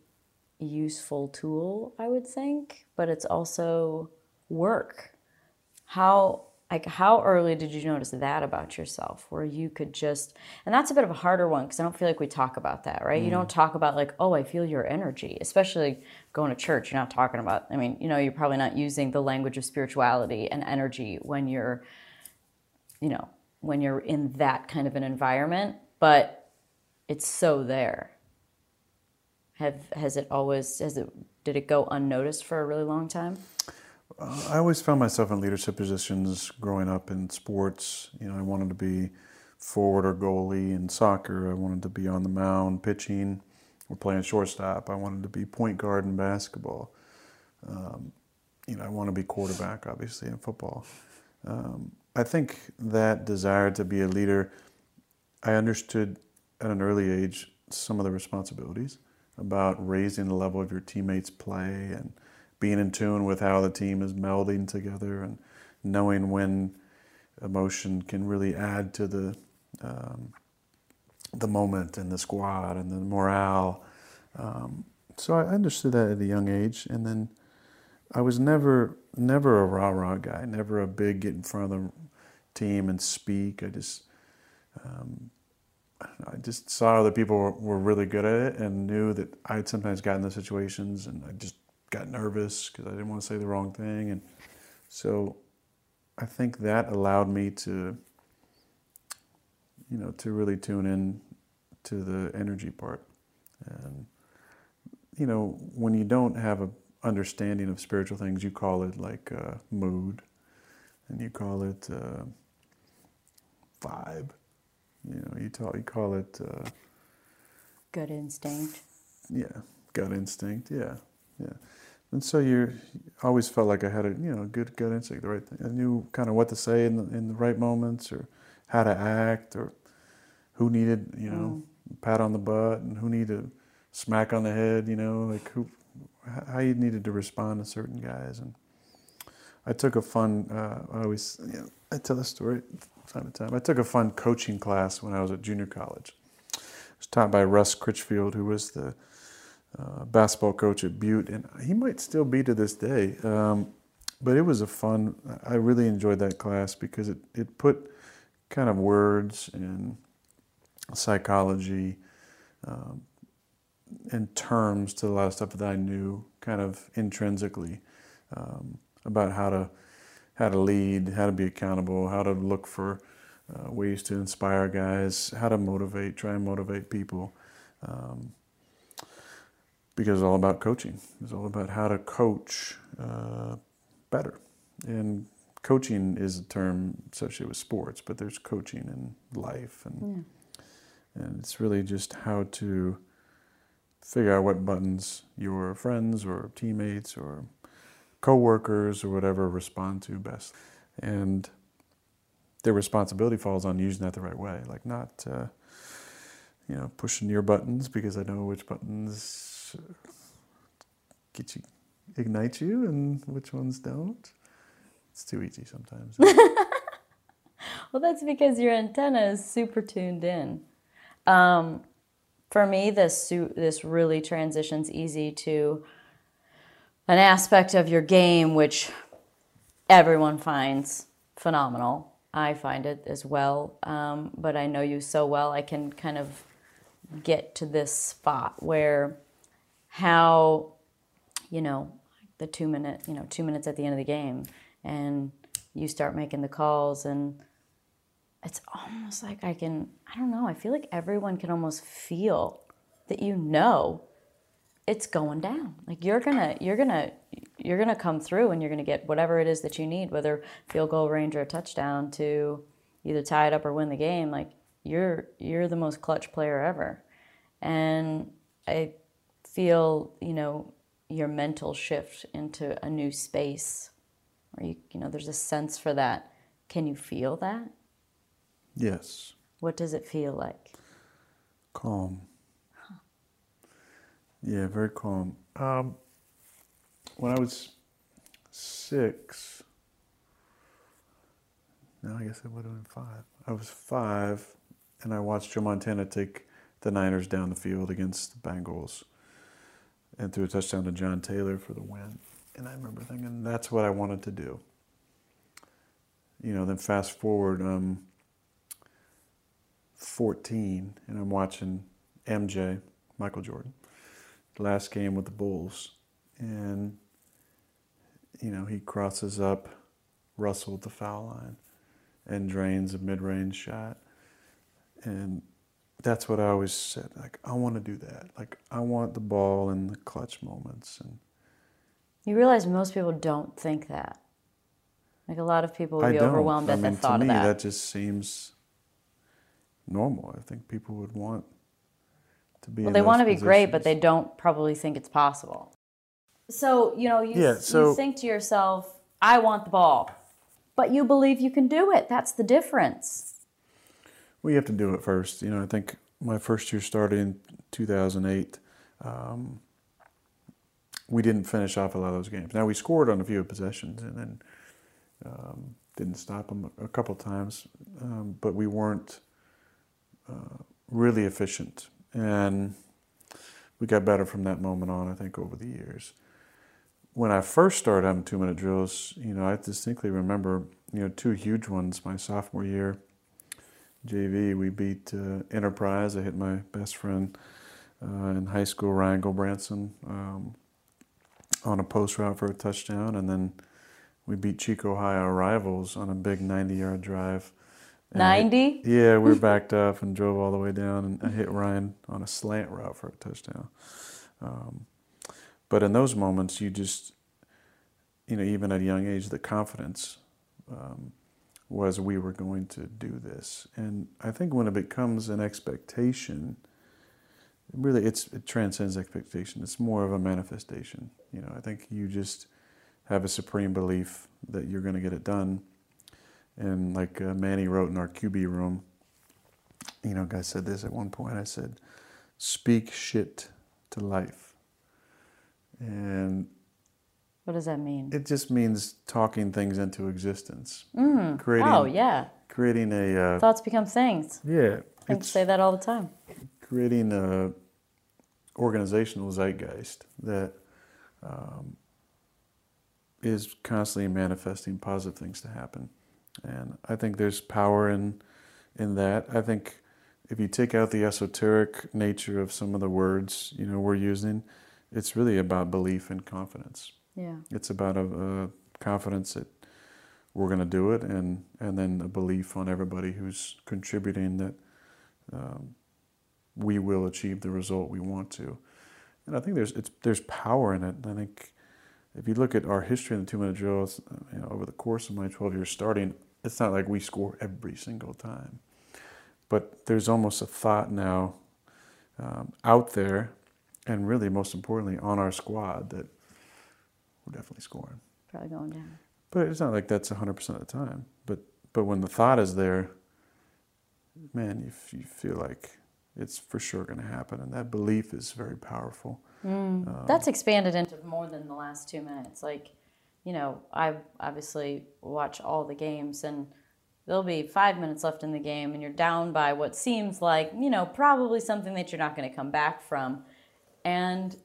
useful tool, I would think, but it's also work. How like how early did you notice that about yourself where you could just and that's a bit of a harder one because i don't feel like we talk about that right mm. you don't talk about like oh i feel your energy especially going to church you're not talking about i mean you know you're probably not using the language of spirituality and energy when you're you know when you're in that kind of an environment but it's so there have has it always has it did it go unnoticed for a really long time uh, I always found myself in leadership positions growing up in sports. You know, I wanted to be forward or goalie in soccer. I wanted to be on the mound pitching or playing shortstop. I wanted to be point guard in basketball. Um, you know, I want to be quarterback, obviously, in football. Um, I think that desire to be a leader, I understood at an early age some of the responsibilities about raising the level of your teammates' play and being in tune with how the team is melding together and knowing when emotion can really add to the um, the moment and the squad and the morale. Um, so I understood that at a young age, and then I was never never a rah rah guy, never a big get in front of the team and speak. I just um, I just saw that people were, were really good at it and knew that I'd sometimes gotten in situations and I just got nervous because I didn't want to say the wrong thing. And so I think that allowed me to, you know, to really tune in to the energy part. And, you know, when you don't have a understanding of spiritual things, you call it like uh, mood and you call it uh, vibe. You know, you, talk, you call it uh, gut instinct. Yeah, gut instinct. Yeah, yeah. And so you always felt like I had a you know good gut instinct, the right thing. I knew kind of what to say in the, in the right moments, or how to act, or who needed you know mm. pat on the butt, and who needed smack on the head. You know, like who how you needed to respond to certain guys. And I took a fun. Uh, I always you know, I tell a story time to time. I took a fun coaching class when I was at junior college. It was taught by Russ Critchfield, who was the uh, basketball coach at Butte, and he might still be to this day. Um, but it was a fun. I really enjoyed that class because it it put kind of words and psychology um, and terms to a lot of stuff that I knew kind of intrinsically um, about how to how to lead, how to be accountable, how to look for uh, ways to inspire guys, how to motivate, try and motivate people. Um, because it's all about coaching. It's all about how to coach uh, better. And coaching is a term associated with sports, but there's coaching in life, and yeah. and it's really just how to figure out what buttons your friends or teammates or coworkers or whatever respond to best, and their responsibility falls on using that the right way, like not. Uh, you know, pushing your buttons because I know which buttons get you, ignite you, and which ones don't. It's too easy sometimes. well, that's because your antenna is super tuned in. Um, for me, this this really transitions easy to an aspect of your game which everyone finds phenomenal. I find it as well, um, but I know you so well. I can kind of get to this spot where how you know the two minute you know two minutes at the end of the game and you start making the calls and it's almost like i can i don't know i feel like everyone can almost feel that you know it's going down. Like you're gonna you're gonna you're gonna come through and you're gonna get whatever it is that you need whether field goal range or touchdown to either tie it up or win the game. Like you're you're the most clutch player ever. And i feel you know your mental shift into a new space or you you know there's a sense for that can you feel that Yes. what does it feel like Calm. Yeah, very calm. Um, when I was six, no, I guess I would have been five. I was five, and I watched Joe Montana take the Niners down the field against the Bengals and threw a touchdown to John Taylor for the win. And I remember thinking, that's what I wanted to do. You know, then fast forward, um, 14 and I'm watching MJ, Michael Jordan, last game with the Bulls. And, you know, he crosses up Russell at the foul line and drains a mid range shot. And that's what I always said. Like, I want to do that. Like, I want the ball in the clutch moments. And you realize most people don't think that like a lot of people would be overwhelmed I at mean, the thought to me, of that. that just seems normal. I think people would want to be. well they want to be great but they don't probably think it's possible so you know you, Yeah, you think to yourself i want the ball but you believe you can do it that's the difference Well, you have to do it first. You know, I think my first year started in 2008. Um, we didn't finish off a lot of those games. Now we scored on a few possessions and then um, didn't stop them a couple times, um, but we weren't uh, really efficient. And we got better from that moment on. I think over the years. When I first started having two-minute drills, you know, I distinctly remember, you know, two huge ones my sophomore year. JV, we beat uh, Enterprise. I hit my best friend uh, in high school, Ryan Gilbranson, um, on a post route for a touchdown, and then we beat Chico High rivals on a big 90-yard drive. And I hit- 90 yeah, we were backed up and drove all the way down, and I hit Ryan on a slant route for a touchdown. Um, but in those moments, you just, you know, even at a young age, the confidence um, was we were going to do this. And I think when it becomes an expectation, really it's, it transcends expectation. It's more of a manifestation. You know, I think you just have a supreme belief that you're going to get it done. And like uh, Manny wrote in our QB room, you know, guy said this at one point. I said, "Speak shit to life," and what does that mean it just means talking things into existence, mm. creating, oh yeah creating a uh, thoughts become things yeah, i say that all the time creating a organizational zeitgeist that um, is constantly manifesting positive things to happen. And I think there's power in in that. I think if you take out the esoteric nature of some of the words you know we're using, it's really about belief and confidence. yeah It's about a, a confidence that we're going to do it, and and then a belief on everybody who's contributing that um, we will achieve the result we want to. And I think there's it's, there's power in it. I think if you look at our history in the two minute drills, uh, you know, over the course of my 12 years starting, it's not like we score every single time, but there's almost a thought now um, out there, and really most importantly on our squad that we're definitely scoring. probably going down But it's not like that's 100% of the time. But but when the thought is there, man, you, f- you feel like it's for sure going to happen. And that belief is very powerful. Um, That's expanded into more than the last two minutes. Like, you know, I obviously watch all the games, and there'll be five minutes left in the game, and you're down by what seems like, you know, probably something that you're not going to come back from. And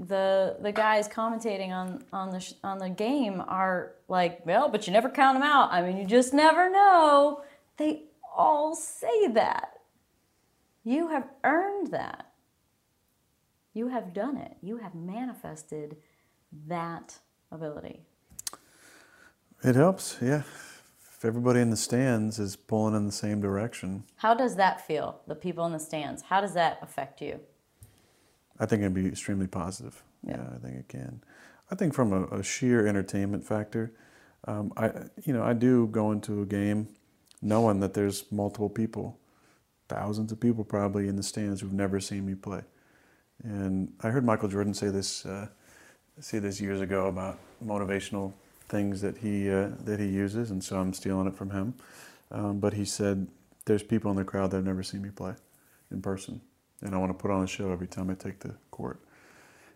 the the guys commentating on on the sh- on the game are like, well, but you never count them out. I mean, you just never know. They all say that. You have earned that. You have done it. You have manifested that ability. It helps, yeah. If everybody in the stands is pulling in the same direction, How does that feel? The people in the stands. How does that affect you? I think it'd be extremely positive. Yeah. Yeah, I think it can. I think from a, a sheer entertainment factor, um, I you know I do go into a game knowing that there's multiple people, thousands of people probably in the stands who've never seen me play, and I heard Michael Jordan say this uh, say this years ago about motivational things that he uh, that he uses, and so I'm stealing it from him. Um, but he said there's people in the crowd that have never seen me play in person, and I want to put on a show every time I take the court.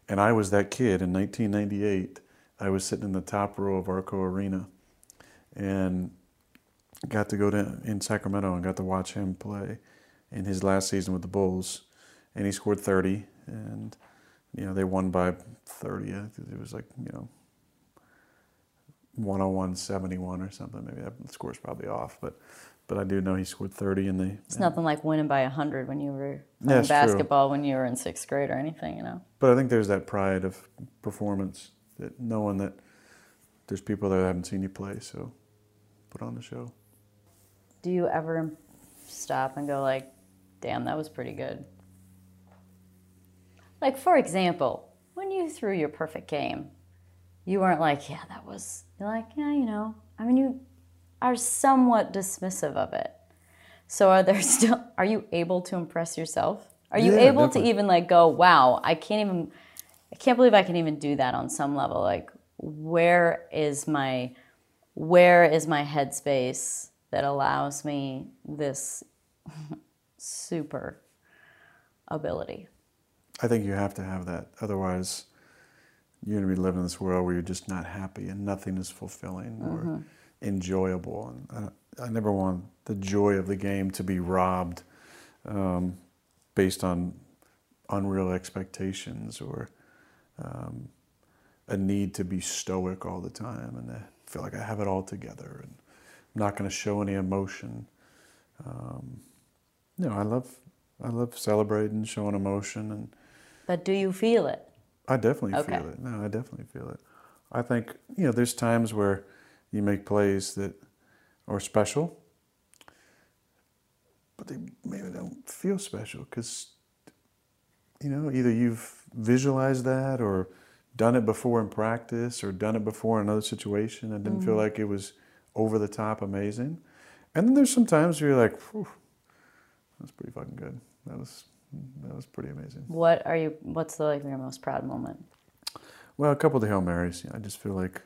And I was that kid in 1998. I was sitting in the top row of Arco Arena, and got to go to in Sacramento and got to watch him play in his last season with the Bulls, and he scored 30, and you know they won by 30. It was like you know 101 71 or something. Maybe that score's probably off, but but I do know he scored 30 in the. It's nothing like winning by 100 when you were playing true. basketball when you were in sixth grade or anything, you know? But I think there's that pride of performance, that knowing that there's people that haven't seen you play, so put on the show. Do you ever stop and go like, damn, that was pretty good? Like, for example, when you threw your perfect game, you weren't like, yeah, that was, you're like, yeah, you know, I mean, you are somewhat dismissive of it. So are there still, are you able to impress yourself? Are you Yeah, able definitely. to even like go, wow, I can't even, I can't believe I can even do that on some level. Like, where is my, where is my headspace that allows me this super ability? I think you have to have that. Otherwise, you're going to be living in this world where you're just not happy and nothing is fulfilling or enjoyable. And I, I never want the joy of the game to be robbed um, based on unreal expectations or um, a need to be stoic all the time and I feel like I have it all together and I'm not going to show any emotion. Um, no, I love I love celebrating, showing emotion, and But do you feel it? I definitely Okay. feel it. No, I definitely feel it. I think you know, there's times where you make plays that are special, but they maybe don't feel special because you know either you've visualized that or done it before in practice or done it before in another situation and didn't feel mm. like it was over the top amazing. And then there's some times where you're like, "Phew, that's pretty fucking good. That was that was pretty amazing. What are you? What's the like your most proud moment? Well, a couple of the Hail Marys. I just feel like,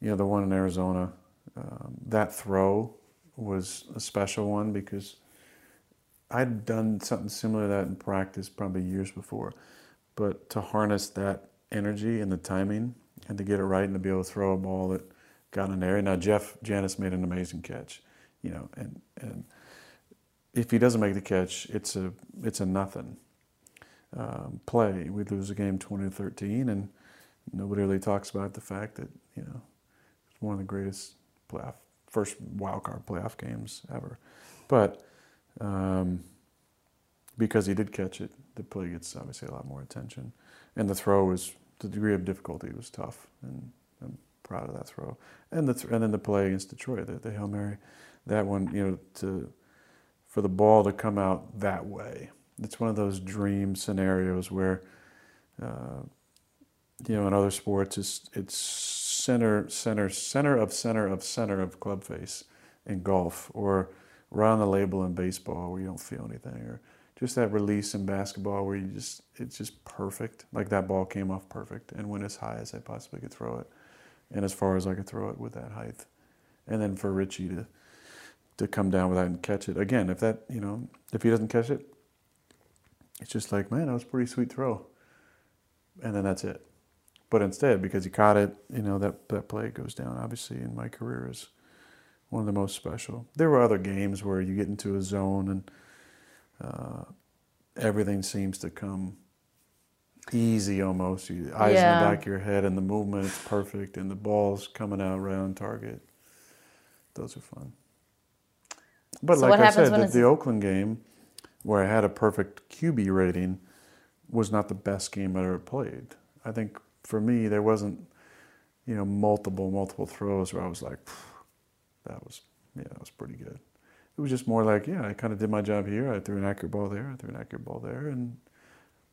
you know, the one in Arizona, um, that throw was a special one because I'd done something similar to that in practice probably years before. But to harness that energy and the timing and to get it right and to be able to throw a ball that got in there. Now, Jeff Janis made an amazing catch, you know, and, and if he doesn't make the catch, it's a, it's a nothing um, play. We lose the game 20 to 13, and nobody really talks about the fact that you know it's one of the greatest playoff first wild card playoff games ever. But um, because he did catch it, the play gets obviously a lot more attention, and the throw was the degree of difficulty was tough, and I'm proud of that throw. And the th- and then the play against Detroit, the, the hail mary, that one you know to for the ball to come out that way. It's one of those dream scenarios where, uh, you know, in other sports, it's it's center, center, center of center of center of club face in golf, or right on the label in baseball where you don't feel anything, or just that release in basketball where you just it's just perfect. Like that ball came off perfect and went as high as I possibly could throw it, and as far as I could throw it with that height, and then for Richie to to come down with that and catch it again. If that you know if he doesn't catch it, it's just like man, that was a pretty sweet throw, and then that's it. But instead, because he caught it, you know that that play goes down. Obviously, in my career is one of the most special. There were other games where you get into a zone and uh, everything seems to come easy almost. You eyes Yeah. in the back of your head, and the movement is perfect, and the ball's coming out right on target. Those are fun. But So like I said, the, the Oakland game, where I had a perfect QB rating was not the best game I ever played. I think for me there wasn't, you know, multiple multiple throws where I was like, that was yeah, that was pretty good. It was just more like yeah, I kind of did my job here. I threw an accurate ball there. I threw an accurate ball there, and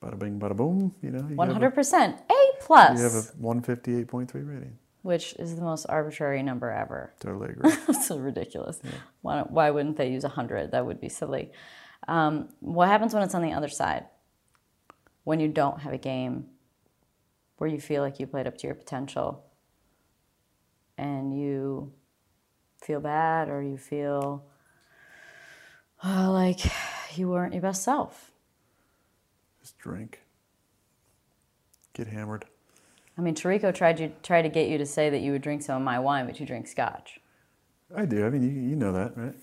bada bing, bada boom. You know, One hundred percent A plus, You have a 158.3 rating. Which is the most arbitrary number ever. Totally agree. so ridiculous. Why, why wouldn't they use 100? That would be silly. Um, what happens when it's on the other side? When you don't have a game where you feel like you played up to your potential and you feel bad or you feel uh, like you weren't your best self? Just drink. Get hammered. I mean, Tariko tried, you, tried to get you to say that you would drink some of my wine, but you drink scotch. I do. I mean, you, you know that, right?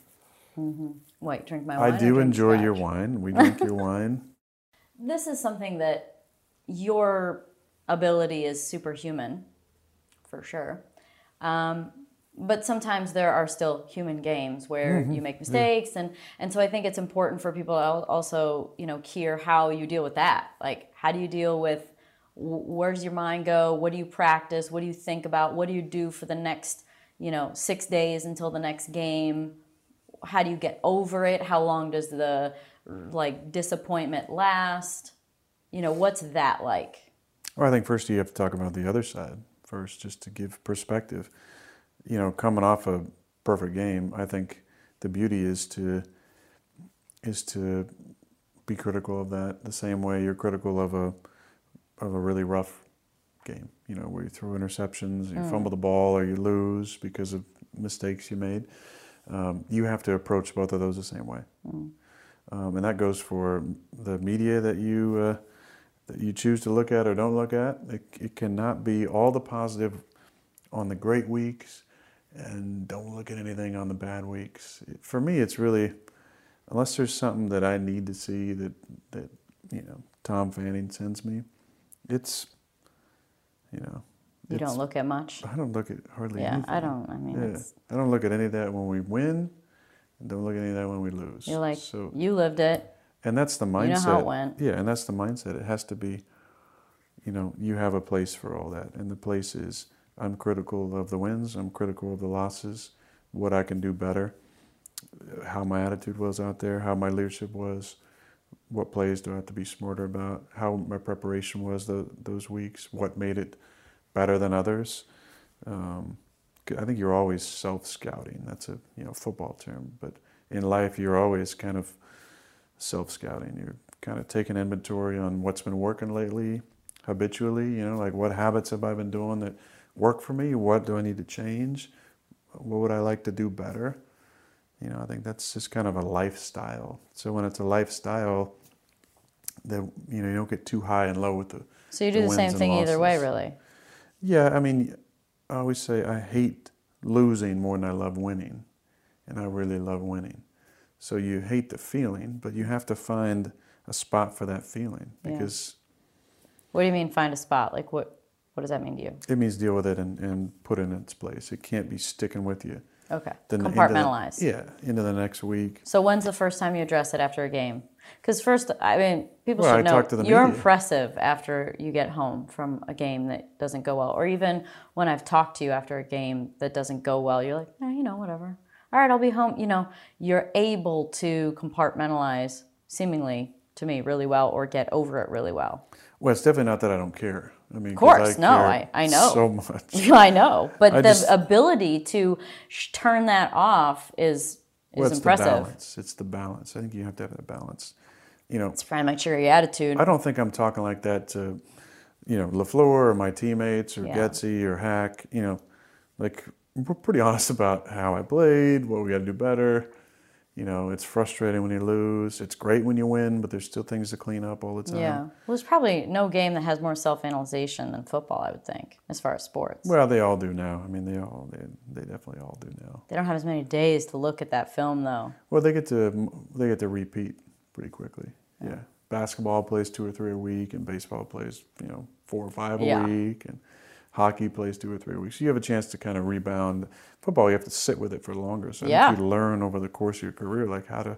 Mm-hmm. Wait, drink my wine? I do drink enjoy your wine. We drink your wine. this is something that your ability is superhuman, for sure. Um, but sometimes there are still human games where you make mistakes, and and so I think it's important for people to also you know hear how you deal with that. Like, how do you deal with wh- where does your mind go? What do you practice? What do you think about? What do you do for the next you know six days until the next game? how do you get over it how long does the mm. like disappointment last you know what's that like Well, I think first you have to talk about the other side first, just to give perspective. You know, coming off a perfect game, I think the beauty is to is to be critical of that the same way you're critical of a of a really rough game. You know, where you throw interceptions, you fumble the ball, or you lose because of mistakes you made. Um, you have to approach both of those the same way, um, and that goes for the media that you. Uh, that you choose to look at or don't look at. It, it cannot be all the positive on the great weeks and don't look at anything on the bad weeks. It- for me, it's really, unless there's something that I need to see that, that you know, Tom Fanning sends me, it's, you know, you don't look at much I don't look at hardly yeah anything. i don't i mean Yeah. it's I don't look at any of that when we win, and don't look at any of that when we lose. you're like so, you lived it and that's the mindset. You know how it went. Yeah, and that's the mindset. It has to be, you know, you have a place for all that. And the place is I'm critical of the wins, I'm critical of the losses, what I can do better, how my attitude was out there, how my leadership was, what plays do I have to be smarter about, how my preparation was the, those weeks, what made it better than others. Um, I think you're always self scouting. That's a you know football term, but in life you're always kind of self scouting. You're kind of taking inventory on what's been working lately, habitually. You know, like what habits have I been doing that work for me? What do I need to change? What would I like to do better? You know, I think that's just kind of a lifestyle. So when it's a lifestyle, then you know you don't get too high and low with the. so you do the the same thing either way really Yeah, I mean, I always say I hate losing more than I love winning, and I really love winning. So you hate the feeling, but you have to find a spot for that feeling Yeah. because what do you mean find a spot like what what does that mean to you it means deal with it and, and put it in its place. It can't be sticking with you. okay Then into the- compartmentalize yeah, into the next week. So when's the first time you address it after a game? Because first, I mean, people Well, should I know talk to the you're media. impressive after you get home from a game that doesn't go well, or even when I've talked to you after a game that doesn't go well, you're like, eh, you know, whatever. All right, I'll be home. You know, you're able to compartmentalize, seemingly to me, really well, or get over it really well. Well, it's definitely not that I don't care. I mean, of course, I no, I, I know. so much. I know, but I the just- ability to sh- turn that off is is Well, it's impressive. the balance. It's the balance. I think you have to have that balance. You know, It's to make sure attitude. I don't think I'm talking like that to, you know, LaFleur or my teammates or Yeah. Or Hack. You know, like we're pretty honest about how I played, what we got to do better. You know, it's frustrating when you lose. It's great when you win, but there's still things to clean up all the time. Yeah. Well, there's probably no game that has more self-analyzation than football, I would think, as far as sports. Well, they all do now. I mean, they all they, they definitely all do now. They don't have as many days to look at that film, though. Well, they get to they get to repeat pretty quickly. Yeah. Basketball plays two or three a week, and baseball plays you know four or five a Yeah. week, and hockey plays two or three a week. So you have a chance to kind of rebound. Football, you have to sit with it for longer. So Yeah. you learn over the course of your career, like how to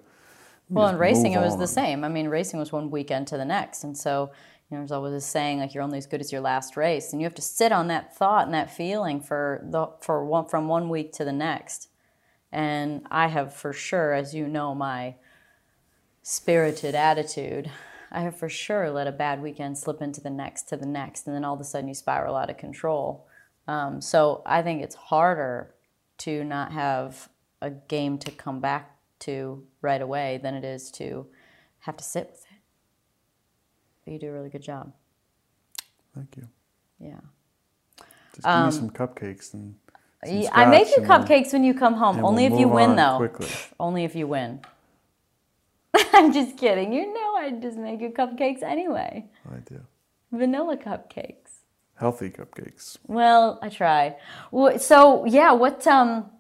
Well, in racing, it was the same. I mean, racing was one weekend to the next. And so, you know, there's always this saying, like, you're only as good as your last race. And you have to sit on that thought and that feeling for the, for one, from one week to the next. And I have for sure, as you know, my spirited attitude, I have for sure let a bad weekend slip into the next to the next. And then all of a sudden you spiral out of control. Um, so I think it's harder to not have a game to come back to right away than it is to have to sit with it. But you do a really good job. Thank you. Yeah. Just give me some cupcakes and some Um, I make you cupcakes when you come home. Only we'll if you win, though. Quickly. Only if you win. I'm just kidding. You know I'd just make you cupcakes anyway. I do. Vanilla cupcakes. Healthy cupcakes. Well, I try. So yeah, what um,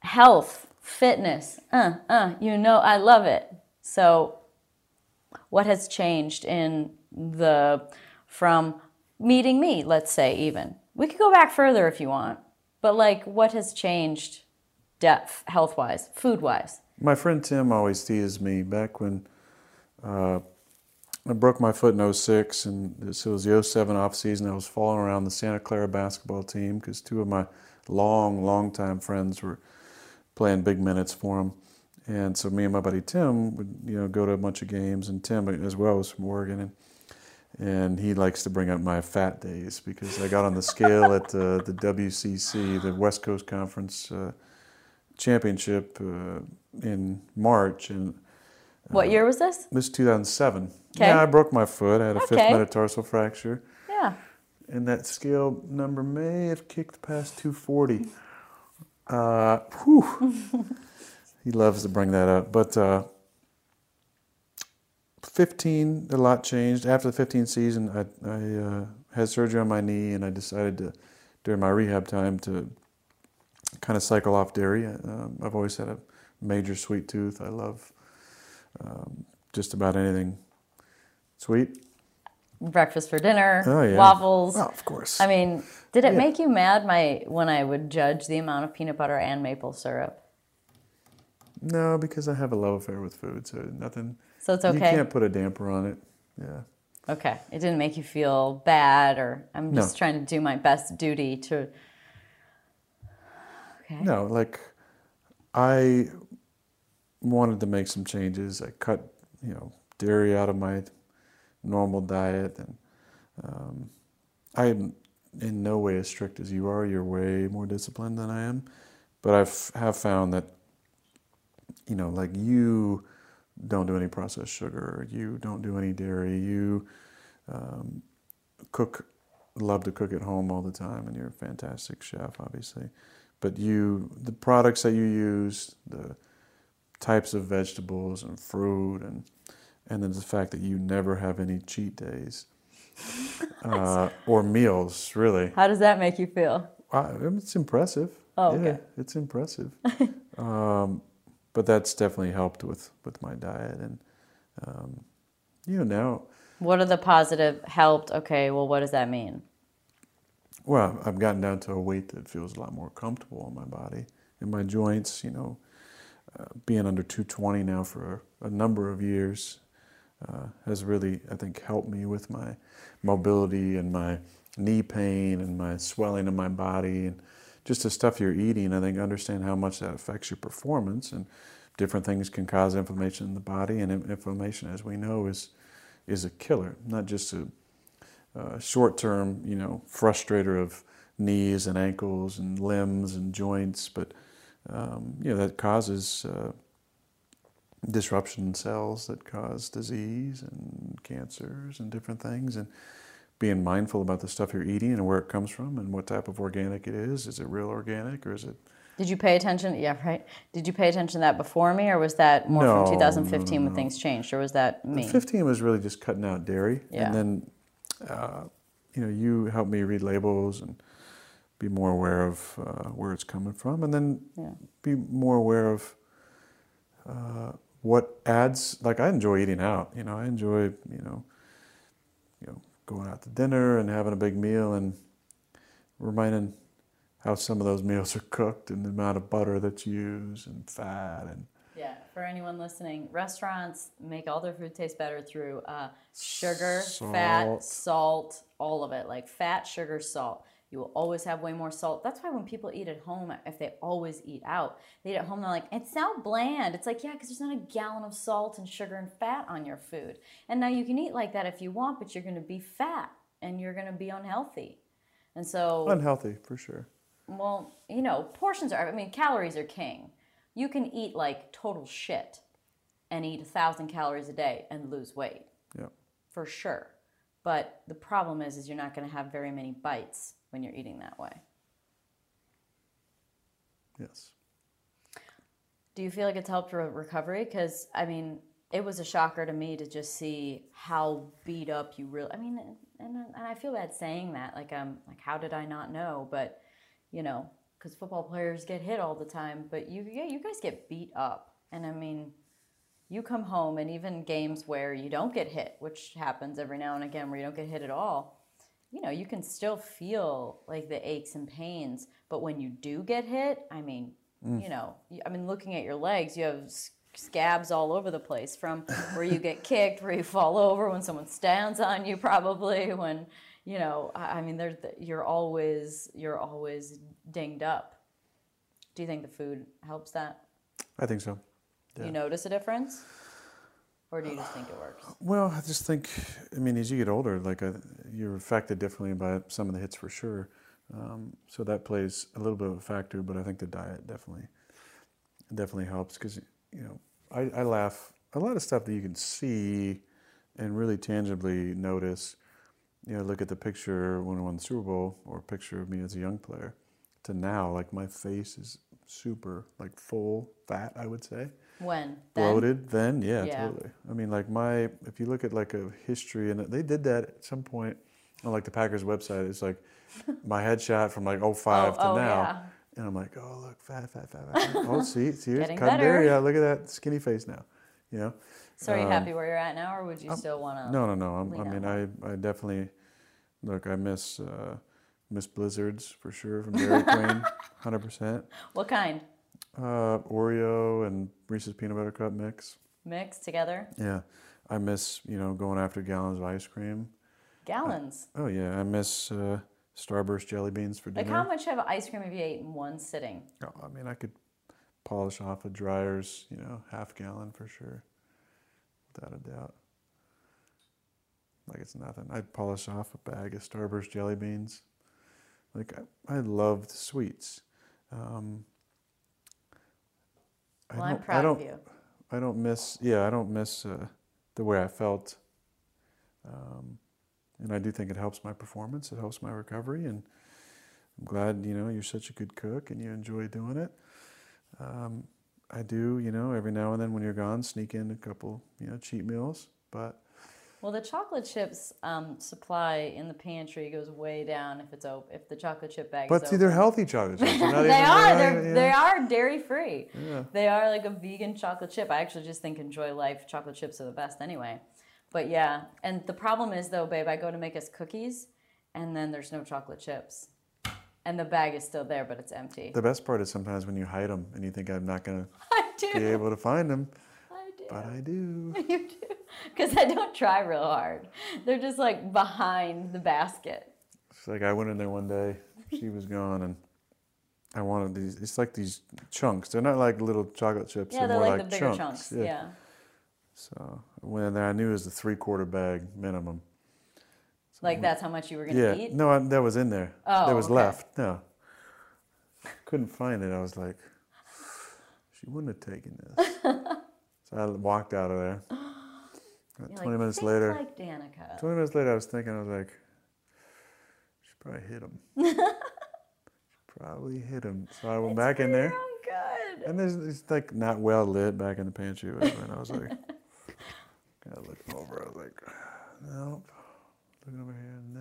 health, fitness, uh, uh, you know, I love it. So, what has changed in the from meeting me? Let's say even we could go back further if you want, but like, what has changed, depth, health wise, food wise? My friend Tim always teased me back when uh, I broke my foot in 06, and this was the 07 off season. I was following around the Santa Clara basketball team because two of my long, long time friends were playing big minutes for them. And so me and my buddy Tim would, you know, go to a bunch of games, and Tim as well was from Oregon, and and he likes to bring up my fat days because I got on the scale at uh, the WCC, the West Coast Conference uh, Championship uh, in March, and What year was this? this 2007. Okay. Yeah, I broke my foot. I had a fifth metatarsal fracture, Yeah. and that scale number may have kicked past 240. Uh, whew. he loves to bring that up, but uh, 15, a lot changed. After the 15 season, I, I uh, had surgery on my knee, and I decided to, during my rehab time, to kind of cycle off dairy. Um, I've always had a major sweet tooth. I love um, just about anything sweet. Breakfast for dinner, Oh, yeah. waffles. Well, of course. I mean, did it Yeah. make you mad my when I would judge the amount of peanut butter and maple syrup? no, because I have a love affair with food, so nothing. So it's okay. You can't put a damper on it. Yeah. Okay. It didn't make you feel bad or I'm just No. trying to do my best duty to Okay. No, like I wanted to make some changes. I cut, you know, dairy out of my normal diet, and um, I am in no way as strict as you are. You're way more disciplined than I am, but I have found that, you know, like you don't do any processed sugar, you don't do any dairy, you um, cook, love to cook at home all the time, and you're a fantastic chef, obviously but you the products that you use the types of vegetables and fruit and and then the fact that you never have any cheat days uh, or meals really How does that make you feel? uh, it's impressive Oh, yeah okay. it's impressive um, but that's definitely helped with with my diet and um, you know now What are the positive helped? Okay, well what does that mean? Well, I've gotten down to a weight that feels a lot more comfortable in my body, and my joints. You know, uh, being under 220 now for a, a number of years uh, has really, I think, helped me with my mobility and my knee pain and my swelling in my body and just the stuff you're eating. I think understand how much that affects your performance and different things can cause inflammation in the body. And inflammation, as we know, is is a killer, not just a uh, short-term, you know, frustrator of knees and ankles and limbs and joints, but um, you know that causes uh, disruption in cells that cause disease and cancers and different things. And being mindful about the stuff you're eating and where it comes from and what type of organic it is. Is it real organic or is it? Did you pay attention? Yeah, right. Did you pay attention to that before me or was that more No, from no, 2015 no, when things changed or was that me? 15 was really just cutting out dairy, Yeah. and then uh, you know you help me read labels and be more aware of uh, where it's coming from, and then Yeah. be more aware of uh, what adds. Like I enjoy eating out. You know, I enjoy you know, you know, going out to dinner and having a big meal and reminding how some of those meals are cooked and the amount of butter that's used and fat and Yeah, for anyone listening, restaurants make all their food taste better through uh, sugar, fat, Salt. salt, all of it. Like fat, sugar, salt. You will always have way more salt. That's why when people eat at home, if they always eat out, they eat at home, they're like, it's so bland. It's like, yeah, because there's not a gallon of salt and sugar and fat on your food. And now you can eat like that if you want, but you're going to be fat and you're going to be unhealthy. And so, Unhealthy for sure. well, you know, portions are, I mean, calories are king. You can eat like total shit and eat a thousand calories a day and lose weight Yeah. for sure. But the problem is, is you're not going to have very many bites when you're eating that way. Yes. Do you feel like it's helped your recovery? Because I mean, it was a shocker to me to just see how beat up you really. I mean, and, and I feel bad saying that. Like, um, like how did I not know? But you know, because football players get hit all the time. But you, yeah, you guys get beat up, and I mean, you come home, and even games where you don't get hit, which happens every now and again, where you don't get hit at all. You know, you can still feel like the aches and pains, but when you do get hit, I mean, mm. you know, I mean, looking at your legs, you have scabs all over the place from where you get kicked, where you fall over, when someone stands on you, probably when, you know, I I mean, there's the, you're always you're always dinged up. Do you think the food helps that? I think so. Yeah. You notice a difference, or do you just think it works? Well, I just think, I mean, as you get older, like uh, you're affected differently by some of the hits for sure. Um, so that plays a little bit of a factor, but I think the diet definitely, definitely helps because you know I, I laugh a lot of stuff that you can see and really tangibly notice. You know, look at the picture when I won the Super Bowl, or picture of me as a young player, to now, like my face is super like full fat. I would say When bloated then yeah, Yeah. totally i mean like my if you look at like a history and they did that at some point on like the packers website it's like my headshot from like 05 Oh, to oh, now yeah. and i'm like oh look fat fat fat, fat. oh see see there yeah uh, look at that skinny face now you know So are you Um, happy where you're at now, or would you still want to? no no no I'm, i mean I, I definitely look i miss uh miss blizzards for sure from dairy queen 100% What kind? uh oreo and reese's peanut butter cup mix Mix together? Yeah, I miss you know going after gallons of ice cream. Gallons. Oh yeah, I miss uh, Starburst jelly beans for dinner. Like how much of ice cream have you ate in one sitting? Oh, I mean, I could polish off a Dreyer's you know half gallon for sure, without a doubt. Like it's nothing. I'd polish off a bag of Starburst jelly beans. Like I, I loved sweets. Um, I Well, I proud of don't- you. I don't miss, yeah, I don't miss uh, the way I felt. Um, and I do think it helps my performance, it helps my recovery. And I'm glad, you know, you're such a good cook and you enjoy doing it. Um, I do, you know, every now and then when you're gone, sneak in a couple, you know, cheat meals. But Well, the chocolate chips um, supply in the pantry goes way down if it's open. If the chocolate chip bag but is see, open. they're healthy chocolate chips. They're not they even- are. They're, even- They are dairy free. Yeah. They are like a vegan chocolate chip. I actually just think Enjoy Life chocolate chips are the best anyway. But yeah, and the problem is though, babe, I go to make us cookies, and then there's no chocolate chips, and the bag is still there, but it's empty. The best part is sometimes when you hide them and you think I'm not gonna be able to find them, I do. but I do. You do. Because I don't try real hard. They're just like behind the basket. It's like I went in there one day, she was gone, and I wanted these. It's like these chunks. They're not like little chocolate chips. Yeah, they're more like, like the bigger chunks. Yeah. So I went in there. I knew it was the three quarter bag minimum. Like that's how much you were gonna Yeah, eat. no, I, that was in there. Oh, that was okay. left. No, couldn't find it. I was like, she wouldn't have taken this. so I walked out of there. Uh, You're Twenty like, minutes "Think later, like Danica. twenty minutes later, I was thinking, I was like, she probably hit him. probably hit him. So I went back in there. Oh, good. And there's it's like not well lit back in the pantry, whatever. And I was like, kind of looking over. I was like, nope. Looking over here, no.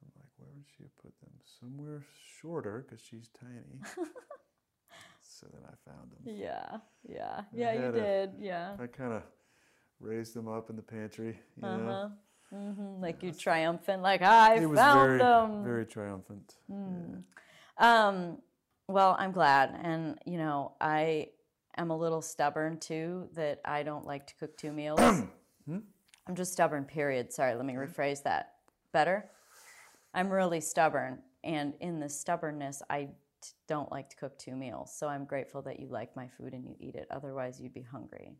I'm like, where would she have put them? Somewhere shorter, because she's tiny. so then I found them. Yeah, yeah, I yeah. You a- did. Yeah. I kind of raised them up in the pantry. You Uh know, huh. hmm Like you triumphant, like I it was found very, them. very triumphant. Mm. Um, well, I'm glad, and you know, I am a little stubborn too, that I don't like to cook two meals. I'm just stubborn, period. Sorry, let me rephrase that. Better? I'm really stubborn. And in the stubbornness, I t- don't like to cook two meals. So I'm grateful that you like my food and you eat it. Otherwise, you'd be hungry.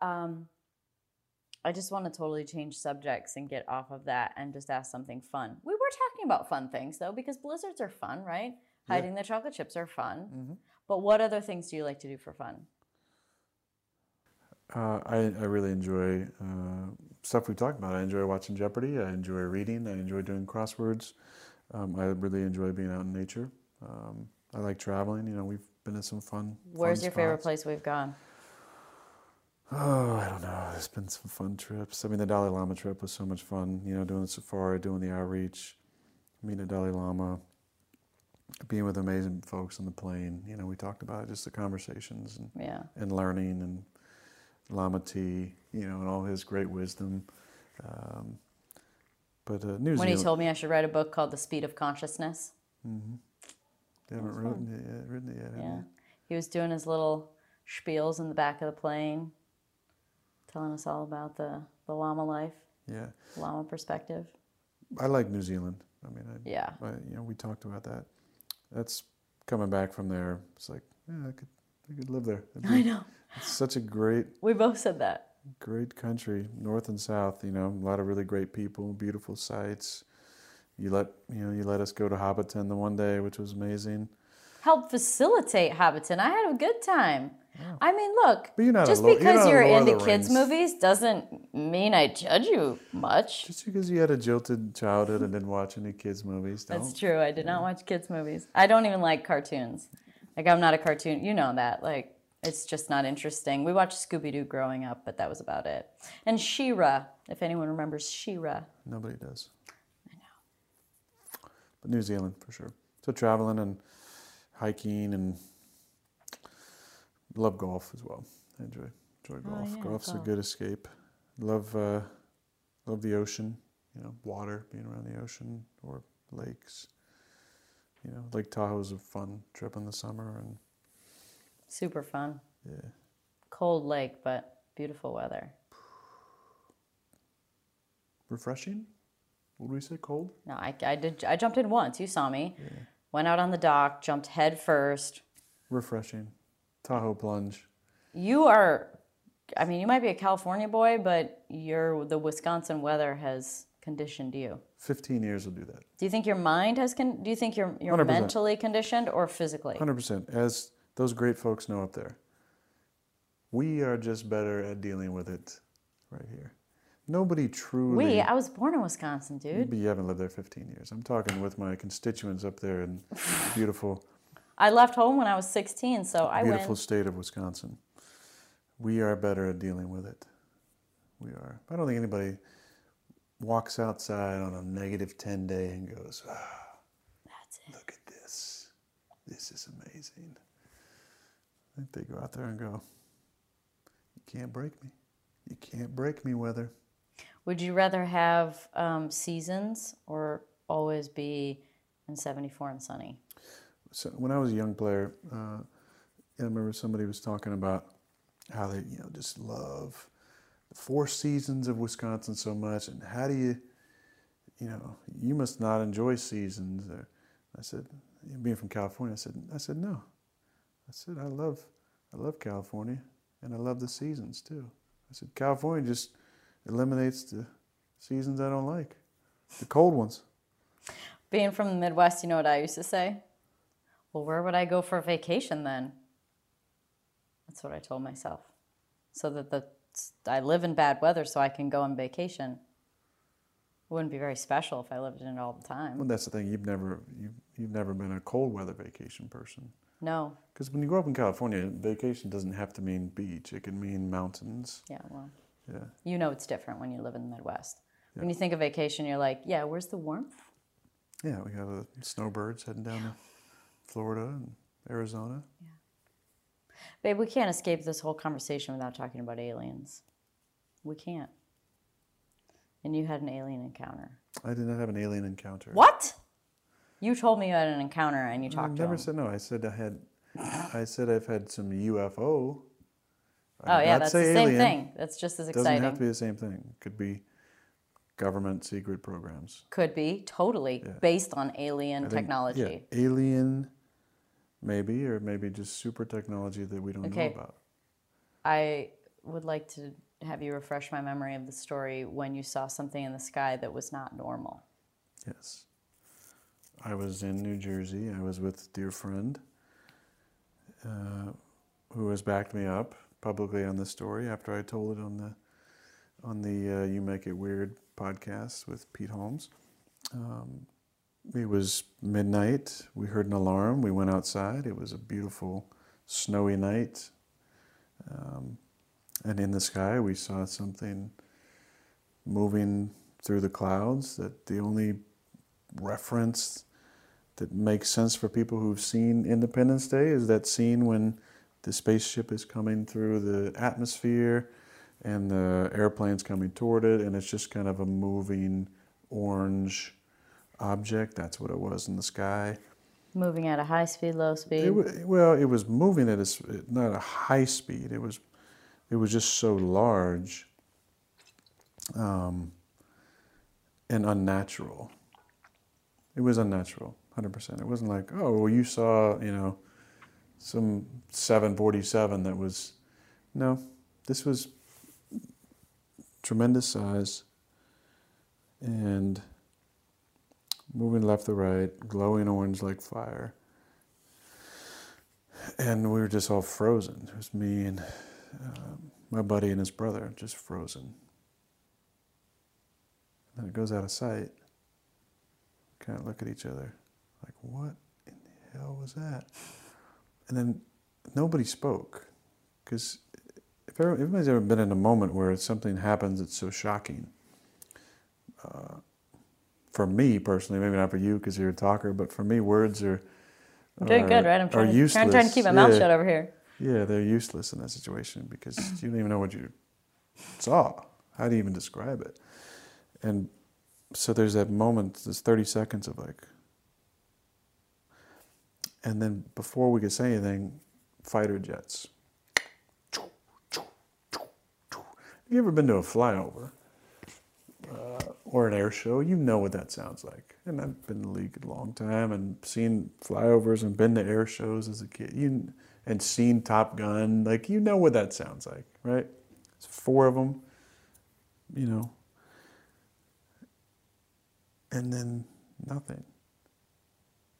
Um, I just want to totally change subjects and get off of that and just ask something fun. We were talking about fun things though, because blizzards are fun, right? Hiding the chocolate chips are fun. But what other things do you like to do for fun? Uh, I, I really enjoy uh, stuff we talked about. I enjoy watching Jeopardy. I enjoy reading. I enjoy doing crosswords. Um, I really enjoy being out in nature. Um, I like traveling. You know, we've been to some fun. Where's fun your favorite place we've gone? Oh, I don't know. There's been some fun trips. I mean, the Dalai Lama trip was so much fun. You know, doing the safari, doing the outreach, meeting the Dalai Lama, being with amazing folks on the plane. You know, we talked about it, just the conversations and, Yeah. and learning and Lama T, you know, and all his great wisdom. Um, but uh, New Zealand. When he told me I should write a book called The Speed of Consciousness. Mm-hmm. they haven't written it yet, written it yet, Yeah. they? He was doing his little spiels in the back of the plane, telling us all about the, the llama life, Yeah. Lama perspective. I like New Zealand. I mean, I, Yeah. I, you know, we talked about that. That's coming back from there. It's like, yeah, I could, I could live there. It'd I know. It's such a great, We both said that. great country, north and south. You know, a lot of really great people, beautiful sights. You let, you know, you let us go to Hobbiton the one day, which was amazing. Help facilitate Hobbiton. I had a good time. I mean, look, But you're not a just lo- you're because not you're into kids' movies doesn't mean I judge you much. Just because you had a jilted childhood and didn't watch any kids movies. That's true. I did not watch kids' movies. I don't even like cartoons. Like, I'm not a cartoon. You know that. Like, it's just not interesting. We watched Scooby Doo growing up, but that was about it. And She-Ra, if anyone remembers She-Ra. Nobody does. I know. But New Zealand for sure. So traveling and hiking and love golf as well. I enjoy enjoy golf. Oh, yeah, Golf's golf. a good escape. Love uh, love the ocean. You know, water, being around the ocean or lakes. You know, Lake Tahoe's a fun trip in the summer, and Super fun. yeah, Cold lake, but beautiful weather. refreshing. What do we say? Cold. No, I, I did. I jumped in once. You saw me. Yeah. Went out on the dock, jumped head first. Refreshing. Tahoe plunge. You are, I mean, you might be a California boy, but your the Wisconsin weather has conditioned you. Fifteen years will do that. Do you think your mind has? Con- do you think you're you're 100%. mentally conditioned or physically? Hundred percent. As those great folks know up there, we are just better at dealing with it right here. Nobody truly. We. I was born in Wisconsin, dude. but you haven't lived there 15 years. I'm talking with my constituents up there in beautiful, I left home when I was 16, so I beautiful went. state of Wisconsin. We are better at dealing with it. We are. I don't think anybody walks outside on a negative 10 day and goes, ah, That's it. look at this. This is amazing. I think they go out there and go, you can't break me. You can't break me, weather. Would you rather have um, seasons or always be in 74 and sunny? So when I was a young player, uh, I remember somebody was talking about how they, you know, just love the four seasons of Wisconsin so much, and how do you, you know, you must not enjoy seasons. Or, I said, being from California, I said, I said no. I said I love, I love California, and I love the seasons too. I said California just eliminates the seasons I don't like, the cold ones. Being from the Midwest, you know what I used to say? Well, where would I go for vacation then? That's what I told myself. So that the I live in bad weather so I can go on vacation. It wouldn't be very special if I lived in it all the time. Well, that's the thing. You've never, you've, you've never been a cold weather vacation person. No. Because when you grow up in California, vacation doesn't have to mean beach. It can mean mountains. Yeah, well, Yeah. you know it's different when you live in the Midwest. When you think of vacation, you're like, yeah, where's the warmth? Yeah, we have the snowbirds heading down to Florida and Arizona. Yeah. Babe, we can't escape this whole conversation without talking about aliens. We can't. And you had an alien encounter. I did not have an alien encounter. What? You told me you had an encounter and you I talked to never him. said no. I said I had. I said I've had some UFO. I Oh did yeah, not that's say the same alien. thing. That's just as exciting. It Doesn't exciting. have to be the same thing. It could be government secret programs. Could be totally based on alien I think- technology. Yeah, alien, maybe, or maybe just super technology that we don't Okay. know about. I would like to have you refresh my memory of the story when you saw something in the sky that was not normal. Yes. I was in New Jersey. I was with a dear friend uh, who has backed me up publicly on this story after I told it on the on the uh, You Make It Weird podcast with Pete Holmes. Um, it was midnight. We heard an alarm. We went outside. It was a beautiful snowy night. Um, and in the sky, we saw something moving through the clouds that the only reference that makes sense for people who've seen Independence Day is that scene when the spaceship is coming through the atmosphere and the airplane's coming toward it, and it's just kind of a moving orange object. That's what it was in the sky. Moving at a high speed, low speed. It, well, it was moving at a, not a high speed. It was, it was just so large, um, and unnatural. It was unnatural, hundred percent. It wasn't like, oh, well, you saw, you know, some seven forty seven that was, no, this was tremendous size, and moving left to right, glowing orange like fire and we were just all frozen. It was me and um, my buddy and his brother, just frozen. And then it goes out of sight. Kind of look at each other, what in the hell was that? And then nobody spoke, because if everybody's ever been in a moment where something happens that's so shocking. Uh, for me personally, maybe not for you because you're a talker, but for me, words are. I'm doing good, right? I'm are trying, to, trying, trying to keep my mouth Yeah. shut over here. Yeah, they're useless in that situation because you don't even know what you saw. How do you even describe it? And so there's that moment, there's 30 seconds of like, and then before we could say anything, fighter jets. Have you ever been to a flyover uh, or an air show? You know what that sounds like. And I've been in the league a long time and seen flyovers and been to air shows as a kid. You and seen Top Gun. Like you know what that sounds like, right? It's four of them, you know. And then nothing.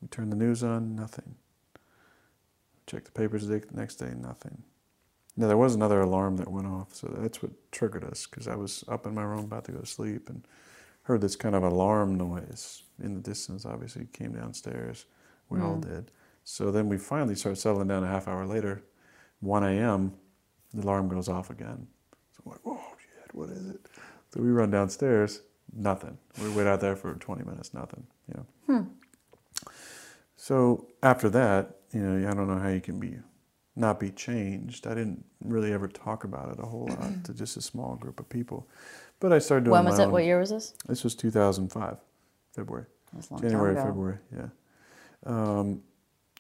We turn the news on, nothing. Check the papers the next day, nothing. Now there was another alarm that went off, so that's what triggered us because I was up in my room about to go to sleep and heard this kind of alarm noise in the distance. Obviously, came downstairs. We all hmm. did. So then we finally start settling down. A half hour later, 1 a.m. The alarm goes off again. So I'm like, oh shit, what is it? So we run downstairs. Nothing. We wait out there for 20 minutes. Nothing. You know. Hmm. So after that, you know, I don't know how you can be not be changed. I didn't really ever talk about it a whole lot to just a small group of people. But I started doing When was it? own- What year was this? This was 2005, February, That a long January, time ago. February, yeah. Um,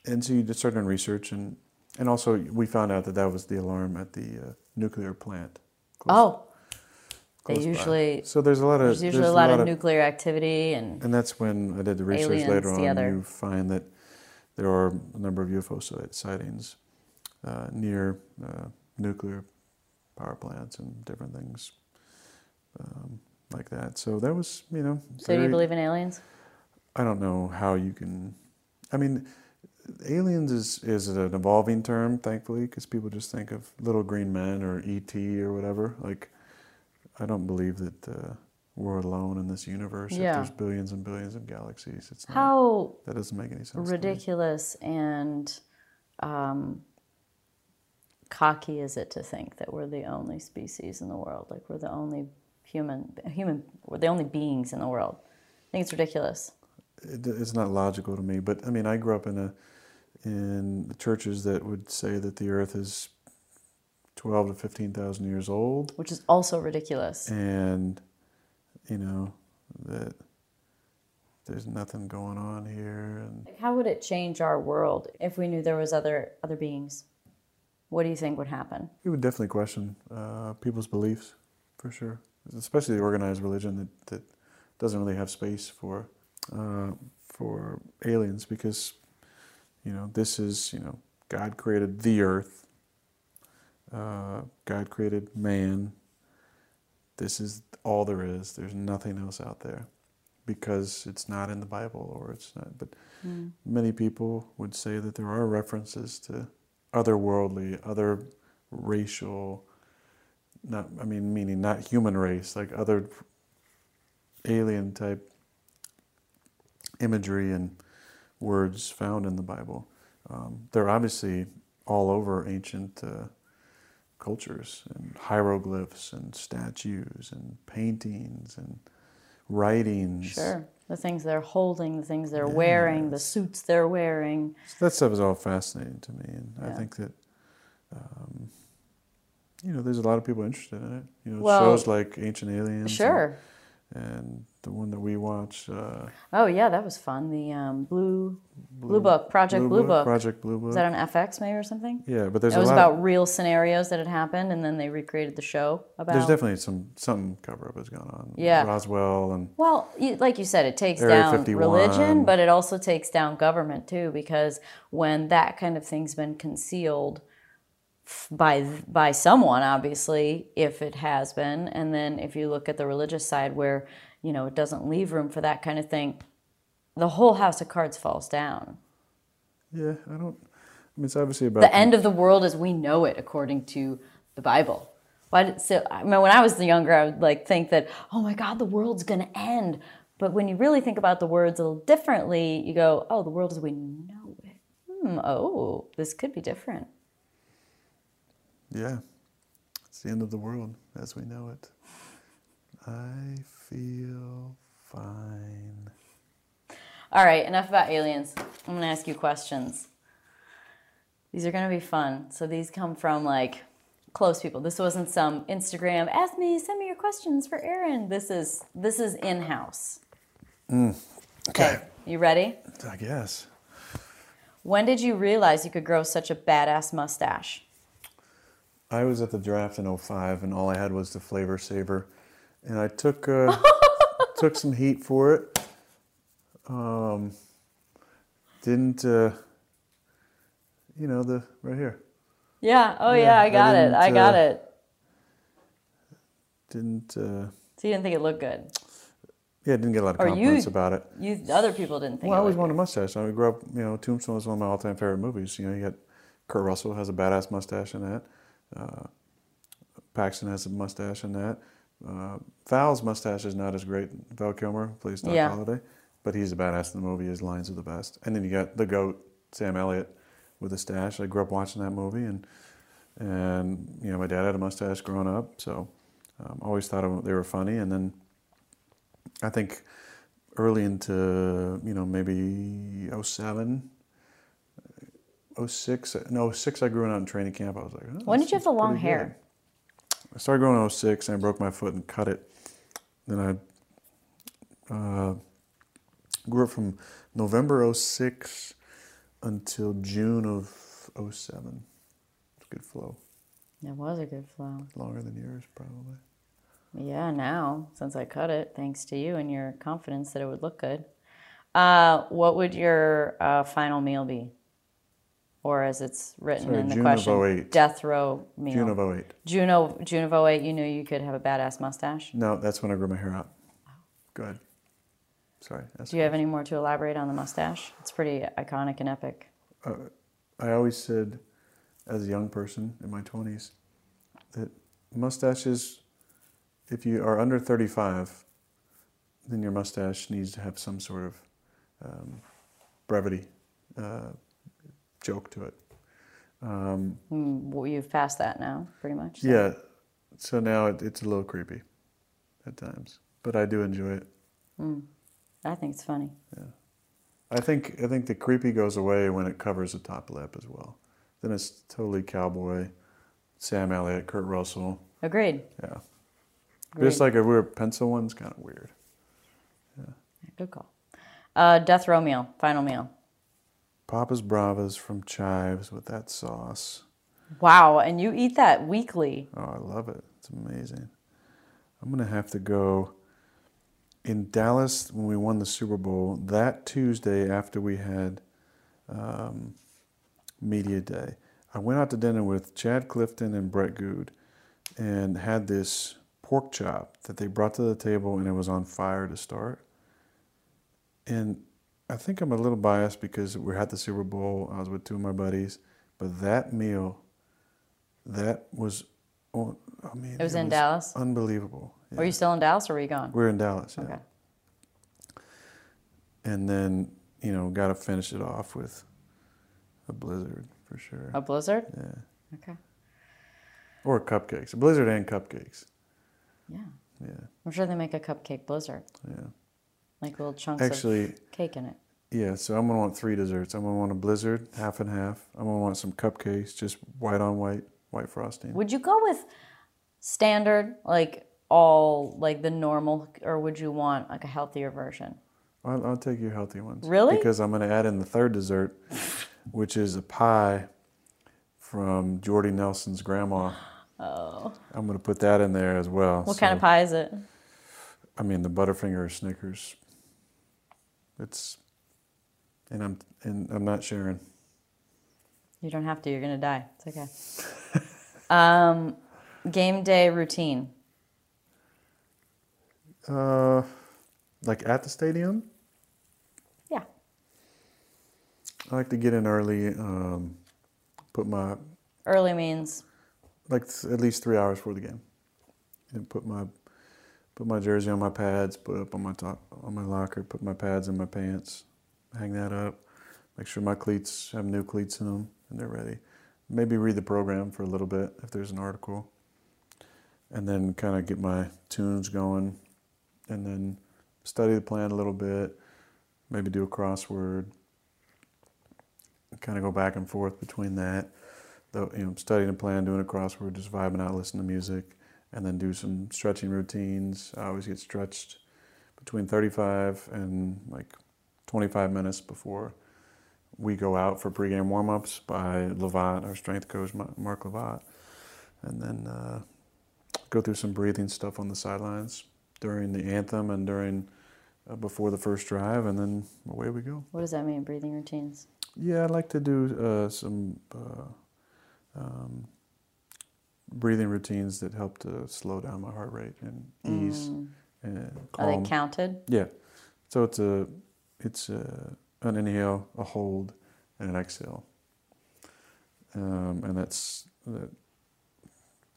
and so you just started doing research, and and also we found out that that was the alarm at the uh, nuclear plant. close- Oh, they close by. usually So there's a lot of there's usually a lot, of, nuclear activity and and that's when I did the research later on. together. You find that there are a number of UFO sightings uh, near uh, nuclear power plants and different things um, like that. So that was, you know. So do you believe in aliens? I don't know how you can. I mean, aliens is is an evolving term, thankfully, because people just think of little green men or ET or whatever. Like, I don't believe that uh, we're alone in this universe. If there's billions and billions of galaxies, it's not. How That doesn't make any sense. ridiculous and um, cocky is it to think that we're the only species in the world? Like we're the only human human we're the only beings in the world. I think it's ridiculous. It, it's not logical to me. But I mean, I grew up in a in churches that would say that the Earth is twelve to fifteen thousand years old. Which is also ridiculous. and you know that there's nothing going on here, and How would it change our world if we knew there was other other beings? What do you think would happen? it would definitely question uh, people's beliefs, for sure. Especially the organized religion that, that doesn't really have space for uh, for aliens because you know this is you know God created the earth, uh, God created man. This is all there is. There's nothing else out there because it's not in the Bible or it's not. But many people would say that there are references to otherworldly, other racial, not I mean meaning not human race, like other alien type imagery and words found in the Bible. Um, they're obviously all over ancient uh, cultures and hieroglyphs and statues and paintings and writings. Sure. The things they're holding, the things they're wearing, the suits they're wearing. So that stuff is all fascinating to me, and I think that um, you know there's a lot of people interested in it. You know, Well, shows like Ancient Aliens, Sure. and, the one that we watch, uh, Oh yeah, that was fun. The um, blue Blue Book, Project Blue, Book. Project Blue Book. Was that on FX maybe or something? yeah, but there's It was about real scenarios that had happened, and then they recreated the show about. there's definitely some some cover up has gone on. Yeah. Roswell and Well, you, like you said, it takes Area down 51. religion, but it also takes down government too, because when that kind of thing's been concealed by by someone, obviously, if it has been, and then if you look at the religious side, where you know it doesn't leave room for that kind of thing, the whole house of cards falls down. yeah, I don't. I mean, it's obviously about The end of the world as we know it, according to the Bible. Why did, so, I mean, when I was younger, I would like think that, oh my God, the world's gonna end. But when you really think about the words a little differently, you go, oh, the world as we know it. Hmm, oh, this could be different. Yeah, it's the end of the world as we know it. I feel fine. All right, enough about aliens. I'm gonna ask you questions. These are gonna be fun. So these come from like close people. This wasn't some Instagram. Ask me, send me your questions for Aaron. This is this is in house. Mm, okay, You ready? I guess. When did you realize you could grow such a badass mustache? I was at the draft in 05 and all I had was the flavor saver. And I took uh, took some heat for it. Um, didn't uh, you know the right here. Yeah. Oh yeah, Yeah, I I got it. I got uh, it. Didn't uh, So you didn't think it looked good. yeah, didn't get a lot of Or you- compliments about it. You other people didn't think Well, I always wanted a mustache. I grew up, you know, Tombstone was one of my all-time favorite movies. You know, you got Kurt Russell has a badass mustache in that. Uh, Paxton has a mustache in that. Uh, Val's mustache is not as great. Val Kilmer plays Doc Yeah. Holliday, but he's the badass in the movie. His lines are the best. And then you got the goat, Sam Elliott, with a stash. I grew up watching that movie, and and you know, my dad had a mustache growing up, so um, always thought they were funny. And then I think early into you know maybe 07 06 no 06 i grew it out in training camp i was like oh, When did you have the long hair? good. i started growing in 06 and i broke my foot and cut it then i uh, grew it from november 06 until june of 07 it's a good flow It was a good flow. longer than yours probably Yeah, now since I cut it, thanks to you and your confidence that it would look good. Uh, what would your uh, final meal be? Or as it's written in the June of question, 08. death row meal. june of 08 June of June of 08, you knew you could have a badass mustache. no that's when i grew my hair out good sorry that's Do you have any more to elaborate on the mustache? It's pretty iconic and epic. I always said, as a young person in my 20s, that mustaches, if you are under 35, then your mustache needs to have some sort of um, brevity uh, joke to it. Um, Mm, well, You've passed that now, pretty much. so- yeah, so now it, it's a little creepy at times, but I do enjoy it. I think it's funny. Yeah. I think I think the creepy goes away when it covers the top lip as well. Then it's totally cowboy, Sam Elliott, Kurt Russell. Agreed. Yeah. Agreed. Just like if a weird pencil one's kind of weird. Yeah. Good call. Uh, death row meal, final meal. Papa's Bravas from Chives with that sauce. Wow, and you eat that weekly. Oh, I love it. It's amazing. I'm going to have to go in Dallas when we won the Super Bowl that Tuesday after we had um, Media Day. I went out to dinner with Chad Clifton and Brett Goode and had this pork chop that they brought to the table and it was on fire to start. And I think I'm a little biased because we had the Super Bowl. I was with two of my buddies, but that meal, that was, oh, I mean, It was in Dallas? Unbelievable. Were you still in Dallas or were you gone? We're in Dallas, yeah. Okay. And then, you know, got to finish it off with a blizzard for sure. A blizzard? Yeah. Okay. Or cupcakes. A blizzard and cupcakes. Yeah. Yeah. I'm sure they make a cupcake blizzard, Yeah. Like little chunks Actually, of cake in it. yeah, so I'm to want three desserts. I'm to want a blizzard, half and half. I'm to want some cupcakes, just white on white, white frosting. Would you go with standard, like all like the normal, or would you want like a healthier version? I'll, I'll take your healthy ones. Really? Because I'm to add in the third dessert, which is a pie from Jordy Nelson's grandma. Oh. I'm to put that in there as well. What kind of pie is it? I mean, the Butterfinger Snickers. It's, and I'm and I'm not sharing. You don't have to. You're gonna die. It's okay. um, game day routine. Uh, like at the stadium, Yeah. I like to get in early. Um, put my Early means like at least three hours before the game, and put my put my jersey on my pads, put it up on my top on my locker, put my pads in my pants, hang that up, make sure my cleats have new cleats in them and they're ready. Maybe read the program for a little bit if there's an article, and then kind of get my tunes going, and then study the plan a little bit, maybe do a crossword, kind of go back and forth between that. The, you know, studying a plan, doing a crossword, just vibing out, listening to music, and then do some stretching routines. I always get stretched between 35 and like 25 minutes before we go out for pregame warm-ups by Lovat, our strength coach, Mark Lovat, and then uh, go through some breathing stuff on the sidelines during the anthem and during uh, before the first drive, and then away we go. what does that mean? Breathing routines. Yeah, I'd like to do uh, some uh, um, breathing routines that help to slow down my heart rate and ease Mm. and Are calm. they counted? yeah, so it's a it's a, an inhale, a hold, and an exhale, um, and that's that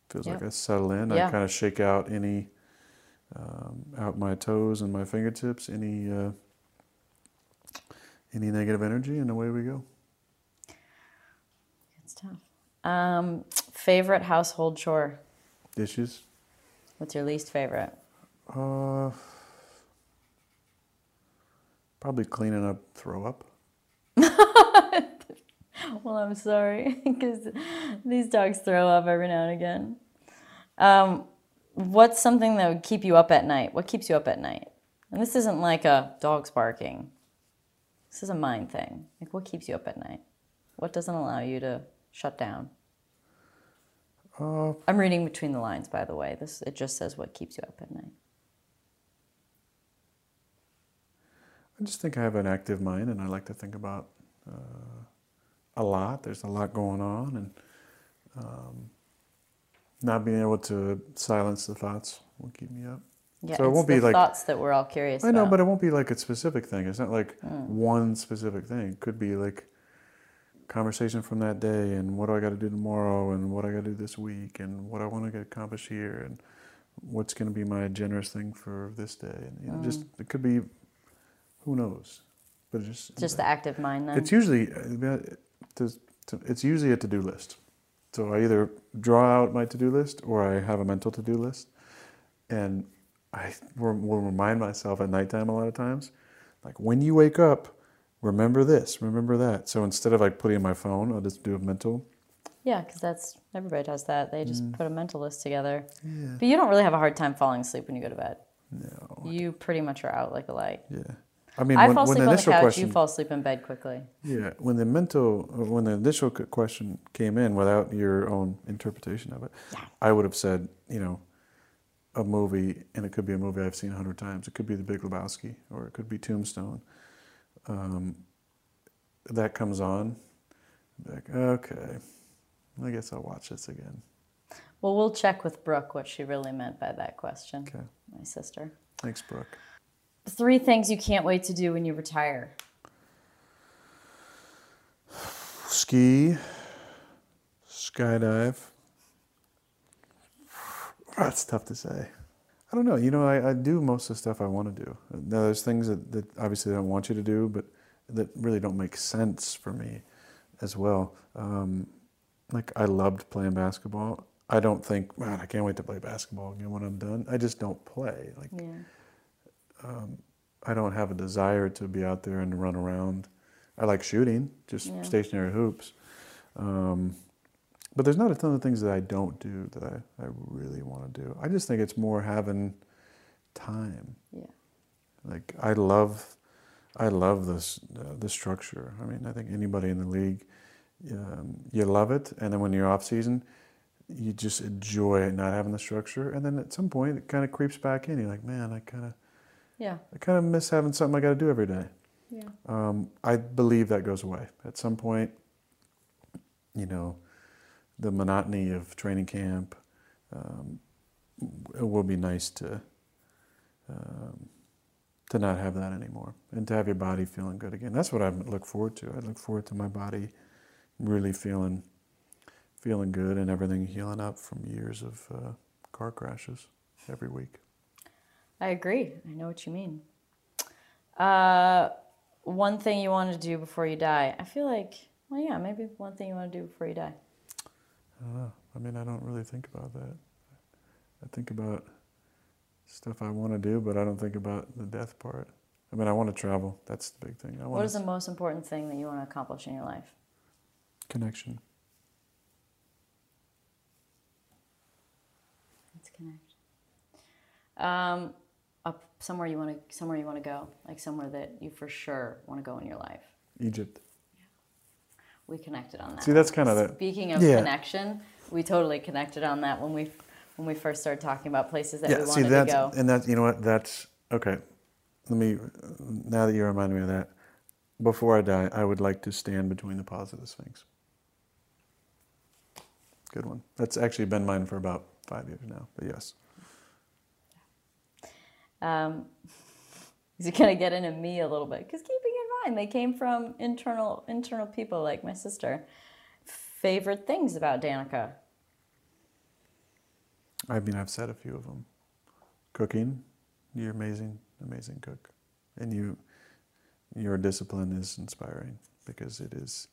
feels like Yep. I settle in. Yeah. I kind of shake out any um, out my toes and my fingertips, any uh, any negative energy, and away we go. Good stuff. Um, favorite household chore. Dishes. What's your least favorite? Uh, probably cleaning up throw up. Well, I'm sorry because these dogs throw up every now and again. Um, what's something that would keep you up at night? What keeps you up at night? And this isn't like a dog's barking. This is a mind thing. Like, what keeps you up at night? What doesn't allow you to shut down? Uh, I'm reading between the lines, by the way. This it just says what keeps you up at night. I just think I have an active mind, and I like to think about uh, a lot. There's a lot going on, and um, not being able to silence the thoughts will keep me up. Yeah, So it it's won't the be like- thoughts that we're all curious I know, about. but it won't be like a specific thing. It's not like Mm. one specific thing. It could be like conversation from that day, and what do I got to do tomorrow, and what I got to do this week, and what I want to get accomplished here, and what's going to be my generous thing for this day, and you know, just it could be, who knows, but just Mm. just the active mind then. it's usually uh, it's usually a to-do list. So I either draw out my to-do list or I have a mental to-do list, and I will will remind myself at nighttime a lot of times, like when you wake up, remember this, remember that. So instead of like putting in my phone, I'll just do a mental. Yeah, because that's everybody does that. They just Mm. put a mental list together. Yeah. But you don't really have a hard time falling asleep when you go to bed. No. You pretty much are out like a light. Yeah. I mean, I when, fall when asleep the on the couch. question, You fall asleep in bed quickly. yeah, when the mental, when the initial question came in without your own interpretation of it, Yeah. I would have said, you know, a movie, and it could be a movie I've seen a hundred times. It could be The Big Lebowski, or it could be Tombstone. Um, that comes on, like, okay, I guess I'll watch this again. Well, we'll check with Brooke what she really meant by that question. Okay, My sister. thanks, Brooke. Three things you can't wait to do when you retire. Ski, skydive. That's tough to say. I don't know. You know, I, I do most of the stuff I want to do. Now, there's things that, that obviously I don't want you to do, but that really don't make sense for me as well. Um, like, I loved playing basketball. I don't think, man, I can't wait to play basketball again when I'm done. I just don't play. Like, Yeah. I don't have a desire to be out there and run around. I like shooting, just Yeah. stationary hoops. Um, but there's not a ton of things that I don't do that I, I really want to do. I just think it's more having time. Yeah. Like I love, I love this uh, the structure. I mean, I think anybody in the league, um, you love it, and then when you're off season, you just enjoy not having the structure. And then at some point, it kind of creeps back in. You're like, man, I kind of Yeah. I kind of miss having something I got to do every day. Yeah. Um, I believe that goes away at some point. You know, the monotony of training camp. Um, it will be nice to um, to not have that anymore, and to have your body feeling good again. That's what I look forward to. I look forward to my body really feeling feeling good and everything healing up from years of uh, car crashes every week. I agree. I know what you mean. Uh, one thing you want to do before you die. I feel like, well, yeah, maybe one thing you want to do before you die. I don't know. I mean, I don't really think about that. I think about stuff I want to do, but I don't think about the death part. I mean, I want to travel. That's the big thing. I want What is the most important thing that you want to accomplish in your life? connection. Let's connect. Um, up somewhere you want to somewhere you want to go, like somewhere that you for sure want to go in your life. Egypt. We connected on that. See, that's kind of the Speaking of Yeah. connection, we totally connected on that when we when we first started talking about places that yeah. we See, wanted that's to go. and that you know what? That's okay. Let me. Now that you remind me of that, before I die, I would like to stand between the paws of the Sphinx. Good one. That's actually been mine for about five years now. But yes. Um, he's gonna get into me a little bit because keeping in mind they came from internal internal people like my sister. Favorite things about Danica? I mean, I've said a few of them. Cooking, you're amazing, amazing cook, and you, your discipline is inspiring because it is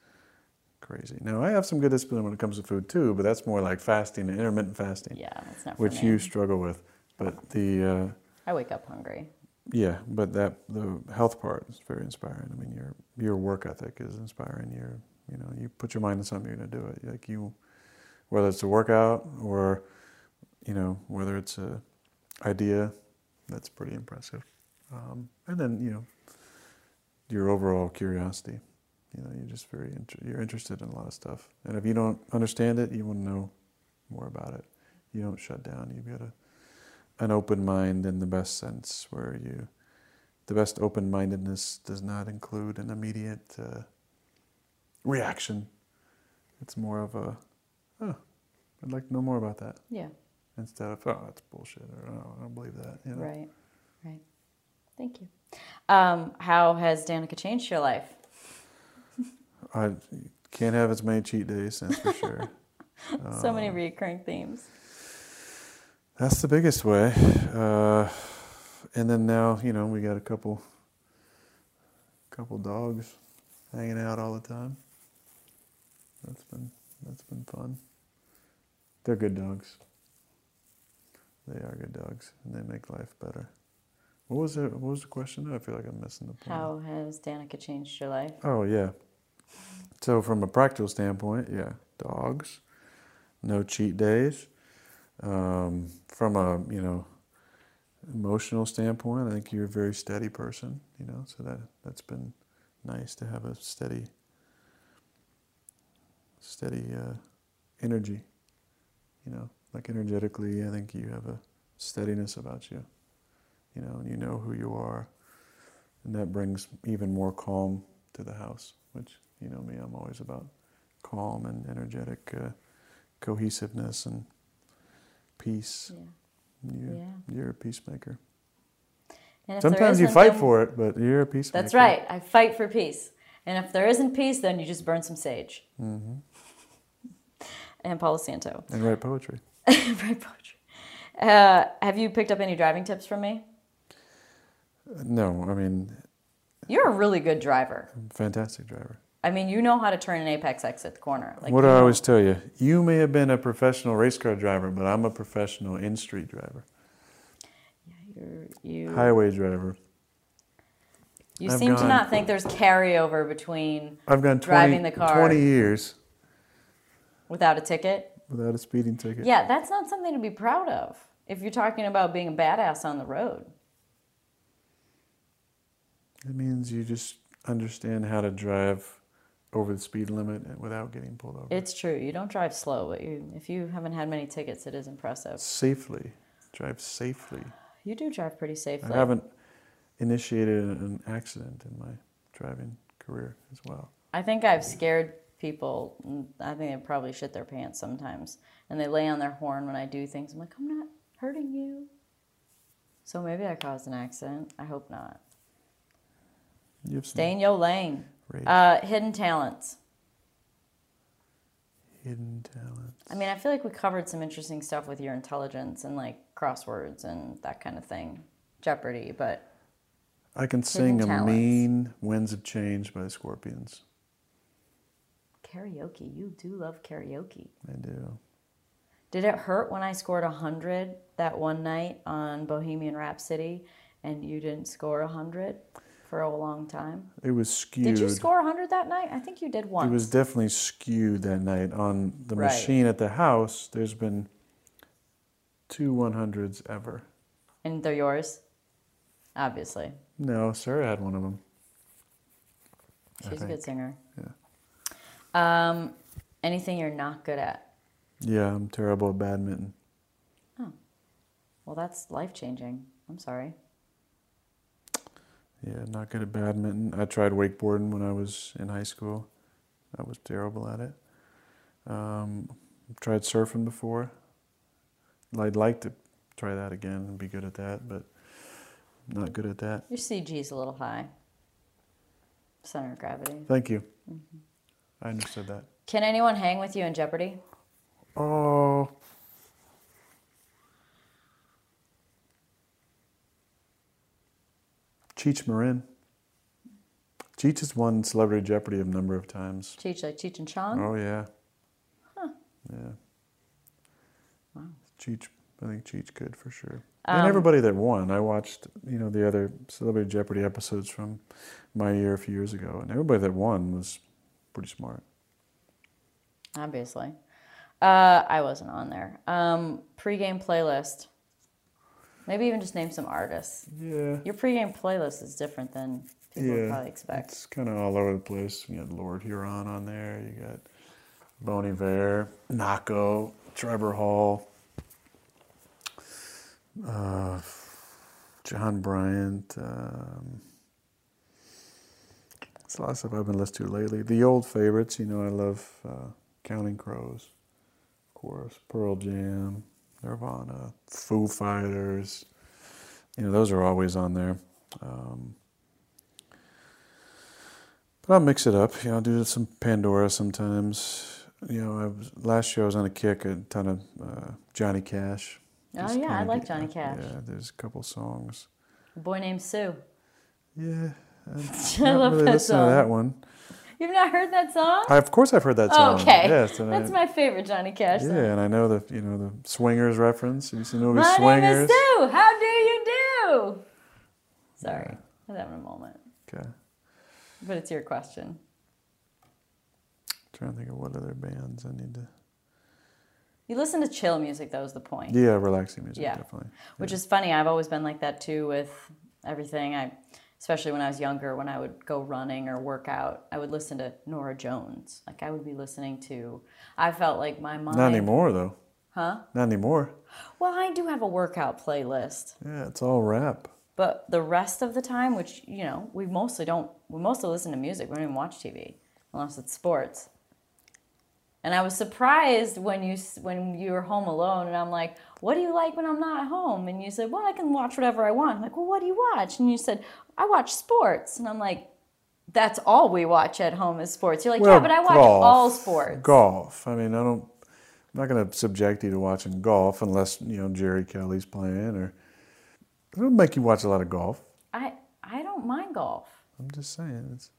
crazy. Now, I have some good discipline when it comes to food too, but that's more like fasting and intermittent fasting, Yeah, that's not which you struggle with. But the uh, I wake up hungry. Yeah, but that the health part is very inspiring. I mean, your your work ethic is inspiring. Your you know, you put your mind to something, you're gonna do it. Like you, whether it's a workout or you know, whether it's a idea, that's pretty impressive. Um, and then you know, your overall curiosity. You know, you're just very inter- you're interested in a lot of stuff. And if you don't understand it, you want to know more about it. You don't shut down. You've got a an open mind in the best sense, where you, the best open mindedness does not include an immediate uh, reaction. It's more of a, oh, I'd like to know more about that, Yeah, instead of, oh, that's bullshit, or oh, I don't believe that. You know? right, right. Thank you. Um, how has Danica changed your life? I can't have as many cheat days, that's for sure. so Uh, many recurring themes. That's the biggest way. Uh, and then now, you know, we got a couple, couple dogs hanging out all the time. That's been that's been fun. They're good dogs. They are good dogs, and they make life better. What was it? What was the question? I feel like I'm missing the point. How has Danica changed your life? Oh yeah. So from a practical standpoint, yeah, dogs, no cheat days. Um, from a you know emotional standpoint, I think you're a very steady person. You know, so that that's been nice to have a steady, steady uh, energy. You know, like energetically, I think you have a steadiness about you. You know, and you know who you are, and that brings even more calm to the house. Which you know me, I'm always about calm and energetic uh, cohesiveness and peace. Yeah. You're, Yeah. you're a peacemaker. And if Sometimes you fight for it, but you're a peacemaker. That's right. I fight for peace. And if there isn't peace, then you just burn some sage. Mm-hmm. And Palo Santo. And write poetry. Write poetry. Uh, have you picked up any driving tips from me? No, I mean, You're a really good driver. fantastic driver. I mean, you know how to turn an apex exit at the corner. Like what do I always tell you? You may have been a professional race car driver, but I'm a professional in-street driver, You're, you highway driver. you I've seem to not think there's carryover between I've gone 20, Driving the car. 20 years without a ticket. without a speeding ticket. Yeah, that's not something to be proud of. If you're talking about being a badass on the road, It means you just understand how to drive over the speed limit and without getting pulled over. it's true. You don't drive slow, but you, if you haven't had many tickets, it is impressive. safely. Drive safely. You do drive pretty safely. I haven't initiated an accident in my driving career as well. I think I've scared people. I think they probably shit their pants sometimes, and they lay on their horn when I do things. I'm like, I'm not hurting you. So maybe I caused an accident. I hope not. You have some Stay in your lane. Great Uh, hidden talents. hidden talents. I mean, I feel like we covered some interesting stuff with your intelligence and like crosswords and that kind of thing, Jeopardy. But I can sing a talents. mean Winds of Change by the Scorpions. karaoke, you do love karaoke. I do. Did it hurt when I scored a 100 that one night on Bohemian Rhapsody and you didn't score a 100 for a long time? It was skewed. Did you score 100 that night? I think you did once. It was definitely skewed that night. On the Right. machine at the house, there's been two 100s ever. and they're yours? Obviously. No, Sarah had one of them. She's a good singer. Yeah. Um, anything you're not good at? Yeah, I'm terrible at badminton. Oh. Well, that's life changing. I'm sorry. Yeah, not good at badminton. I tried wakeboarding when I was in high school. I was terrible at it. Um, tried surfing before. I'd like to try that again and be good at that, but not good at that. Your CG's a little high. Center of gravity. Thank you. Mm-hmm. I understood that. Can anyone hang with you in Jeopardy? Oh. Cheech Marin. Cheech has won Celebrity Jeopardy a number of times. Cheech, like Cheech and Chong? Oh yeah. Huh. Yeah. Wow. Cheech, I think Cheech could for sure. Um, and everybody that won, I watched, you know, the other Celebrity Jeopardy episodes from my year a few years ago, and everybody that won was pretty smart. Obviously. Uh, I wasn't on there. Um, pre-game playlist. Maybe even just name some artists. Yeah. Your pre-game playlist is different than people would yeah. probably expect. It's kind of all over the place. You got Lord Huron on there. You got Bon Iver, Nahko, Trevor Hall, uh, John Bryant. Um, it's a lot of stuff I've been listening to lately. The old favorites, you know, I love uh, Counting Crows, of course, Pearl Jam, Nirvana, Foo Fighters. You know, those are always on there. Um, but I'll mix it up. You know, I'll do some Pandora sometimes. You know, I was, last year I was on a kick, a ton of uh, Johnny Cash. Oh, Just yeah, I like get- Johnny Cash. Yeah, there's a couple songs. A boy named Sue. Yeah, I not love really that song. to that one. You've not heard that song? I, of course, I've heard that song. Oh, okay. Yes, That's I, my favorite Johnny Cash song. yeah, and I know the you know the Swingers reference. You seen the movie My Swingers? name is Sue. How do you do? Sorry, I was having a moment. Okay, But it's your question. I'm trying to think of what other bands I need to You listen to chill music, That was the point. Yeah, relaxing music, Yeah. definitely. Which is funny. I've always been like that too with everything. I, especially when I was younger, when I would go running or work out, I would listen to Norah Jones. Like I would be listening to. I felt like my mind. Not anymore, though. Huh? Not anymore. Well, I do have a workout playlist, Yeah, it's all rap. but the rest of the time, which you know, we mostly don't. We mostly listen to music. We don't even watch TV unless it's sports. And I was surprised when you when you were home alone, and I'm like, "What do you like when I'm not at home?" And you said, "Well, I can watch whatever I want." I'm like, "Well, what do you watch?" And you said, "I watch sports." And I'm like, "That's all we watch at home is sports." You're like, "Yeah, but I watch golf. all sports." Golf. I mean, I don't. I'm not going to subject you to watching golf unless you know Jerry Kelly's playing, or it don't make you watch a lot of golf. I I don't mind golf. I'm just saying, it's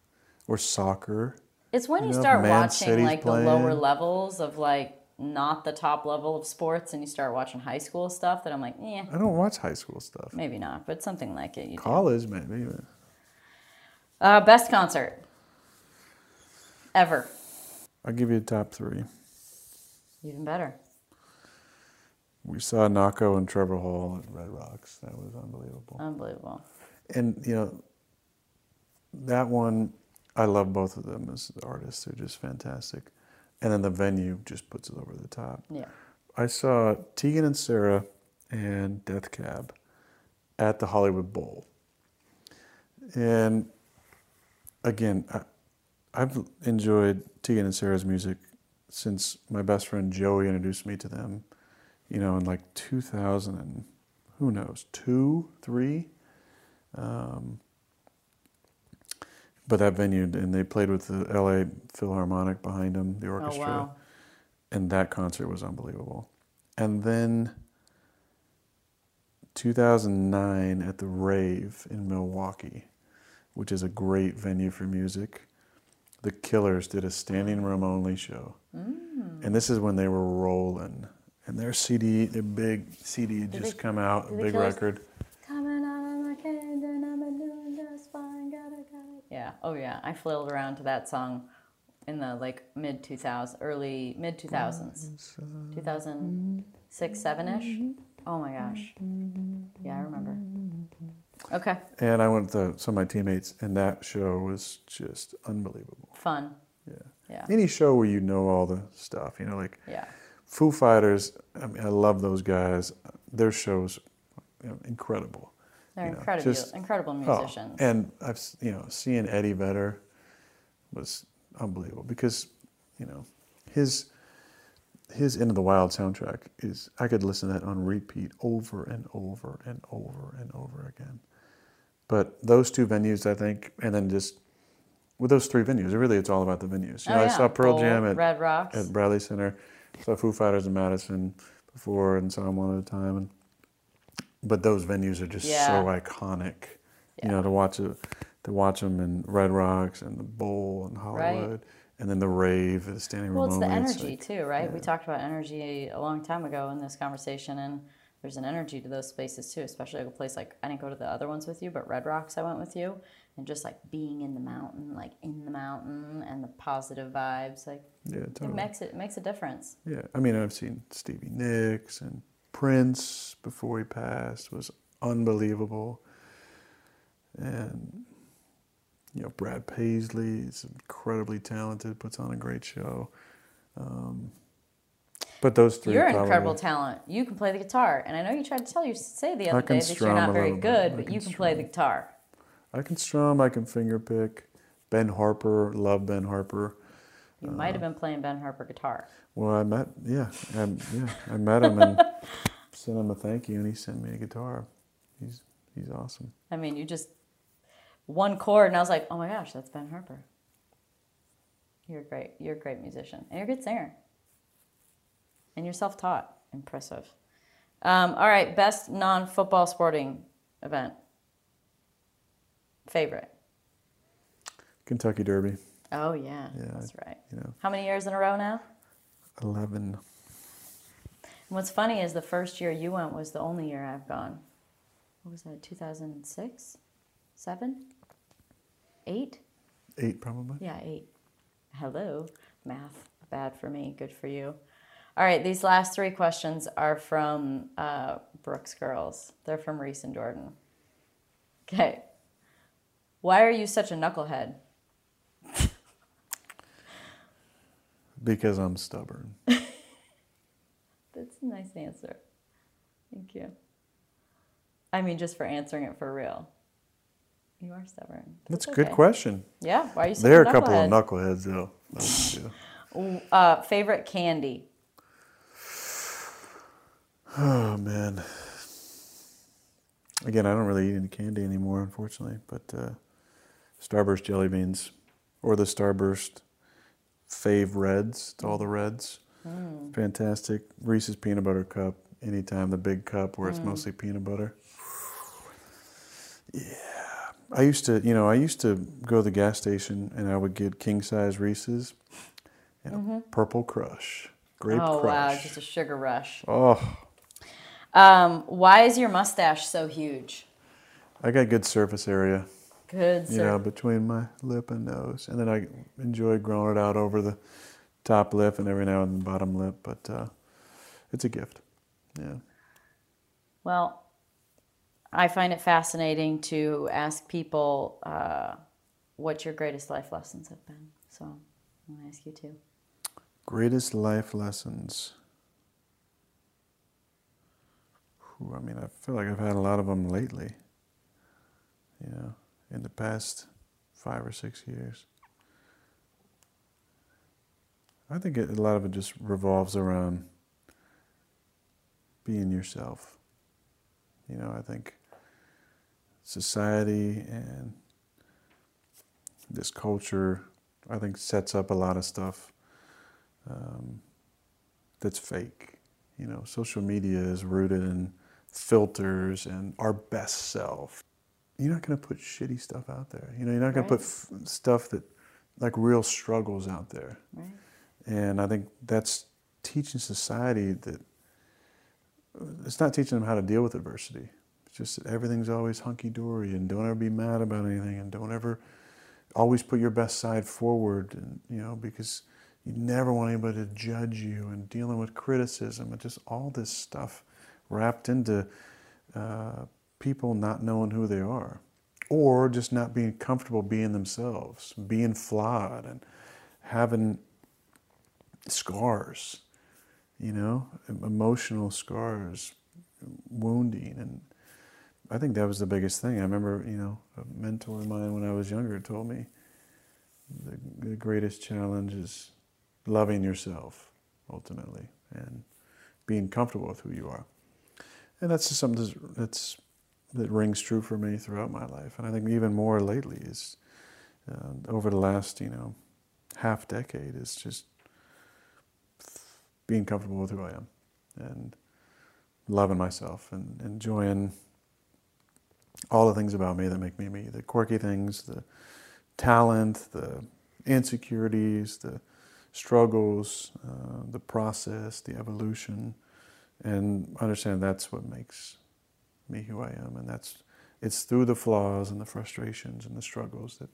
or soccer. It's when you, You know, start watching City's like the lower levels of like not the top level of sports, and you start watching high school stuff that I'm like, yeah, I don't watch high school stuff. maybe not, but something like it. Do. College, maybe. Uh, best concert ever. I'll give you a top three. Even better. We saw Nahko and Trevor Hall at Red Rocks. That was unbelievable. Unbelievable. And you know, that one, I love both of them as artists. They're just fantastic. And then the venue just puts it over the top. Yeah. I saw Tegan and Sara and Death Cab at the Hollywood Bowl. And again, I, I've enjoyed Tegan and Sara's music since my best friend Joey introduced me to them, you know, in like 2000 and who knows, two, three. Um, but that venue, and they played with the LA Philharmonic behind them, the Oh orchestra wow. and that concert was unbelievable. And then 2009 at the Rave in Milwaukee, which is a great venue for music. The Killers did a standing room only show. Mm. And this is when they were rolling. And their CD, their big CD had Did just they- come out, a big Killers- record. Oh yeah. I flailed around to that song in the like mid 2000s, early mid 2000s, 2006, seven ish. Oh my gosh. Yeah, I remember. Okay. And I went to some of my teammates, and that show was just unbelievable. Fun. Yeah. Yeah. Any show where you know all the stuff, you know, like Yeah. Foo Fighters, I mean, I love those guys. Their shows, you know, incredible. They're You know, incredible, just- incredible Oh, musicians. and I've, you know, seeing Eddie Vedder was unbelievable because, you know, his his Into the Wild soundtrack is I could listen to that on repeat over and over and over and over again. But those two venues, I think, and then just with those three venues, really, it's all about the venues. You oh, know, yeah. I saw Pearl Jam at Red Rocks. at Bradley Center. Saw Foo Fighters in Madison before and saw them one at a time. And, but those venues are just Yeah. so iconic. You know, to watch it, to watch them in Red Rocks and the Bowl and Hollywood, and then the Rave, the standing room Well, it's the energy like- too, right? We talked about energy a long time ago in this conversation, and there's an energy to those spaces too. Especially like a place like I didn't go to the other ones with you, but Red Rocks I went with you, and just like being in the mountain, like in the mountain, and the positive vibes, like yeah, it totally. makes it, it makes a difference. Yeah, I mean, I've seen Stevie Nicks and Prince before he passed was unbelievable, and you know Brad Paisley is incredibly talented, puts on a great show. Um, but those 3 You're an incredible talent. You can play the guitar, and I know you tried to tell you say the other day that you're not very good, but you can play the guitar. I can strum, I can finger pick. Ben Harper, love Ben Harper. You Uh, might have been playing Ben Harper guitar. Well, I met, yeah, I, yeah, I met him and sent him a thank you, and he sent me a guitar. He's he's awesome. I mean, you just one chord, and I was like, oh my gosh, that's Ben Harper. You're great. You're a great musician, and you're a good singer. And you're self-taught. Impressive. Um, all right, best non-football sporting event. Favorite. Kentucky Derby, Oh yeah, Yeah, that's right. you know, How many years in a row now? eleven. And what's funny is the first year you went was the only year I've gone. What was that? 2006, seven, eight? Eight probably. Yeah, eight. Hello, math. Bad for me, good for you. All right, these last three questions are from uh, Brooks Girls. They're from Reese and Jordan. Okay. Why are you such a knucklehead? Because I'm stubborn. That's a nice answer. Thank you. I mean, just for answering it for real. You are stubborn. That's a good okay. question. Yeah. Why are you There are a a couple of knuckleheads though. Uh, favorite candy? Oh man. Again, I don't really eat any candy anymore, unfortunately. But uh, Starburst jelly beans, or the Starburst Fave Reds. It's all the reds. Mm. Fantastic. Reese's peanut butter cup. Anytime the big cup where it's mm. mostly peanut butter. Yeah. I used to, you know, I used to go to the gas station and I would get king size Reese's and a mm-hmm. purple crush. Grape oh crush. wow, just a sugar rush. oh, Um, why is your mustache so huge? I got good surface area, Good you sir. know, between my lip and nose, and then I enjoy growing it out over the top lip and every now and then the bottom lip. But uh, it's a gift. Yeah. Well, I find it fascinating to ask people uh, what your greatest life lessons have been. So I'm gonna ask you too. Greatest life lessons. Whew, I mean, I feel like I've had a lot of them lately. Know, in the past five or six years. I think it, a lot of it just revolves around being yourself. You know, I think society and this culture, I think, sets up a lot of stuff um, that's fake. You know, social media is rooted in filters and our best self. You're not going to put shitty stuff out there. You know, you're not going to put f- stuff that, like real struggles out there. Right. And I think that's teaching society that it's not teaching them how to deal with adversity. It's just that everything's always hunky dory and don't ever be mad about anything and don't ever always put your best side forward and you know because you never want anybody to judge you and dealing with criticism and just all this stuff wrapped into uh, people not knowing who they are or just not being comfortable being themselves being flawed and having scars you know emotional scars wounding and I think that was the biggest thing. I remember, you know, a mentor of mine when I was younger told me the, the greatest challenge is loving yourself ultimately and being comfortable with who you are. And that's just something that's, that's that rings true for me throughout my life. And I think even more lately is uh, over the last, you know, half decade is just being comfortable with who I am and loving myself and enjoying all the things about me that make me me the quirky things, the talent, the insecurities, the struggles, uh, the process, the evolution, and understand that's what makes me who I am. And that's it's through the flaws and the frustrations and the struggles that,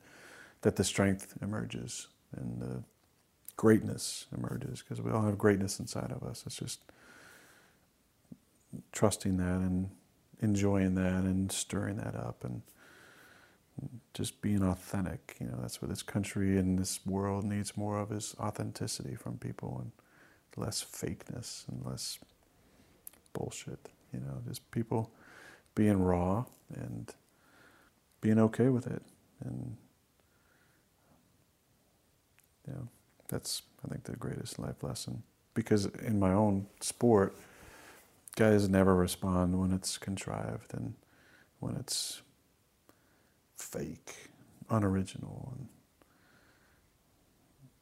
that the strength emerges and the greatness emerges because we all have greatness inside of us. It's just trusting that and enjoying that and stirring that up and just being authentic. You know, that's what this country and this world needs more of is authenticity from people and less fakeness and less bullshit. You know, just people being raw and being okay with it. And know, that's I think the greatest life lesson. Because in my own sport, guys never respond when it's contrived and when it's fake, unoriginal, and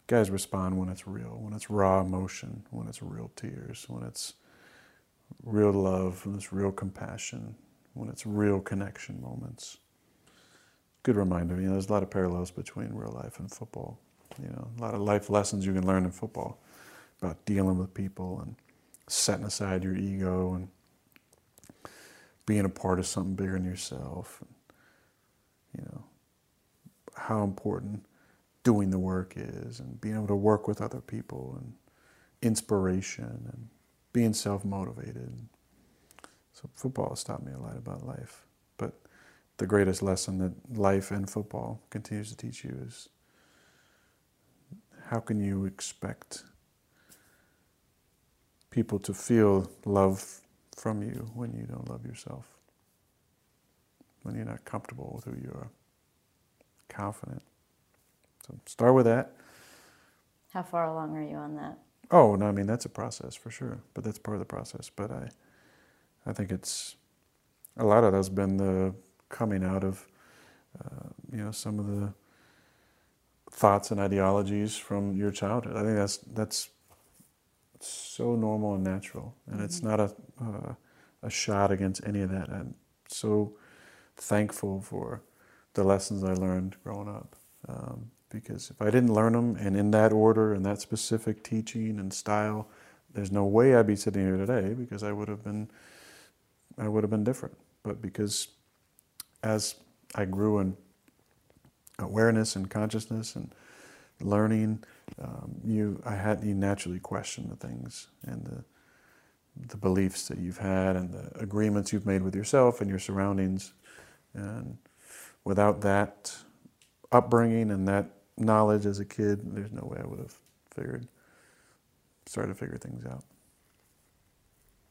guys respond when it's real, when it's raw emotion, when it's real tears, when it's real love, when it's real compassion, when it's real connection moments. Good reminder, you know, there's a lot of parallels between real life and football. You know, a lot of life lessons you can learn in football about dealing with people and setting aside your ego and being a part of something bigger than yourself. And, you know, how important doing the work is and being able to work with other people and inspiration and being self motivated. So football has taught me a lot about life. But the greatest lesson that life and football continues to teach you is how can you expect people to feel love from you when you don't love yourself? When you're not comfortable with who you are, confident. So start with that. How far along are you on that? Oh, no, I mean that's a process for sure, but that's part of the process. But I, I think it's a lot of that's been the coming out of, uh, you know, some of the thoughts and ideologies from your childhood. I think that's that's so normal and natural, and mm-hmm. it's not a uh, a shot against any of that. I'm so thankful for the lessons I learned growing up. Um, because if I didn't learn them and in that order and that specific teaching and style, there's no way I'd be sitting here today because I would have been I would have been different. But because as I grew in awareness and consciousness and learning, um, you I had you naturally question the things and the the beliefs that you've had and the agreements you've made with yourself and your surroundings. And without that upbringing and that knowledge as a kid, there's no way I would have figured, started to figure things out.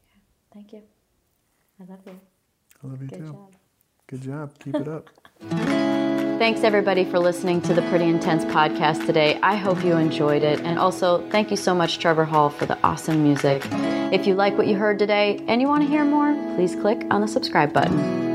Yeah, Thank you. I love you. I love you Good too. Job. Good job. Keep it up. Thanks everybody for listening to the Pretty Intense podcast today. I hope you enjoyed it. And also, thank you so much, Trevor Hall, for the awesome music. If you like what you heard today and you want to hear more, please click on the subscribe button.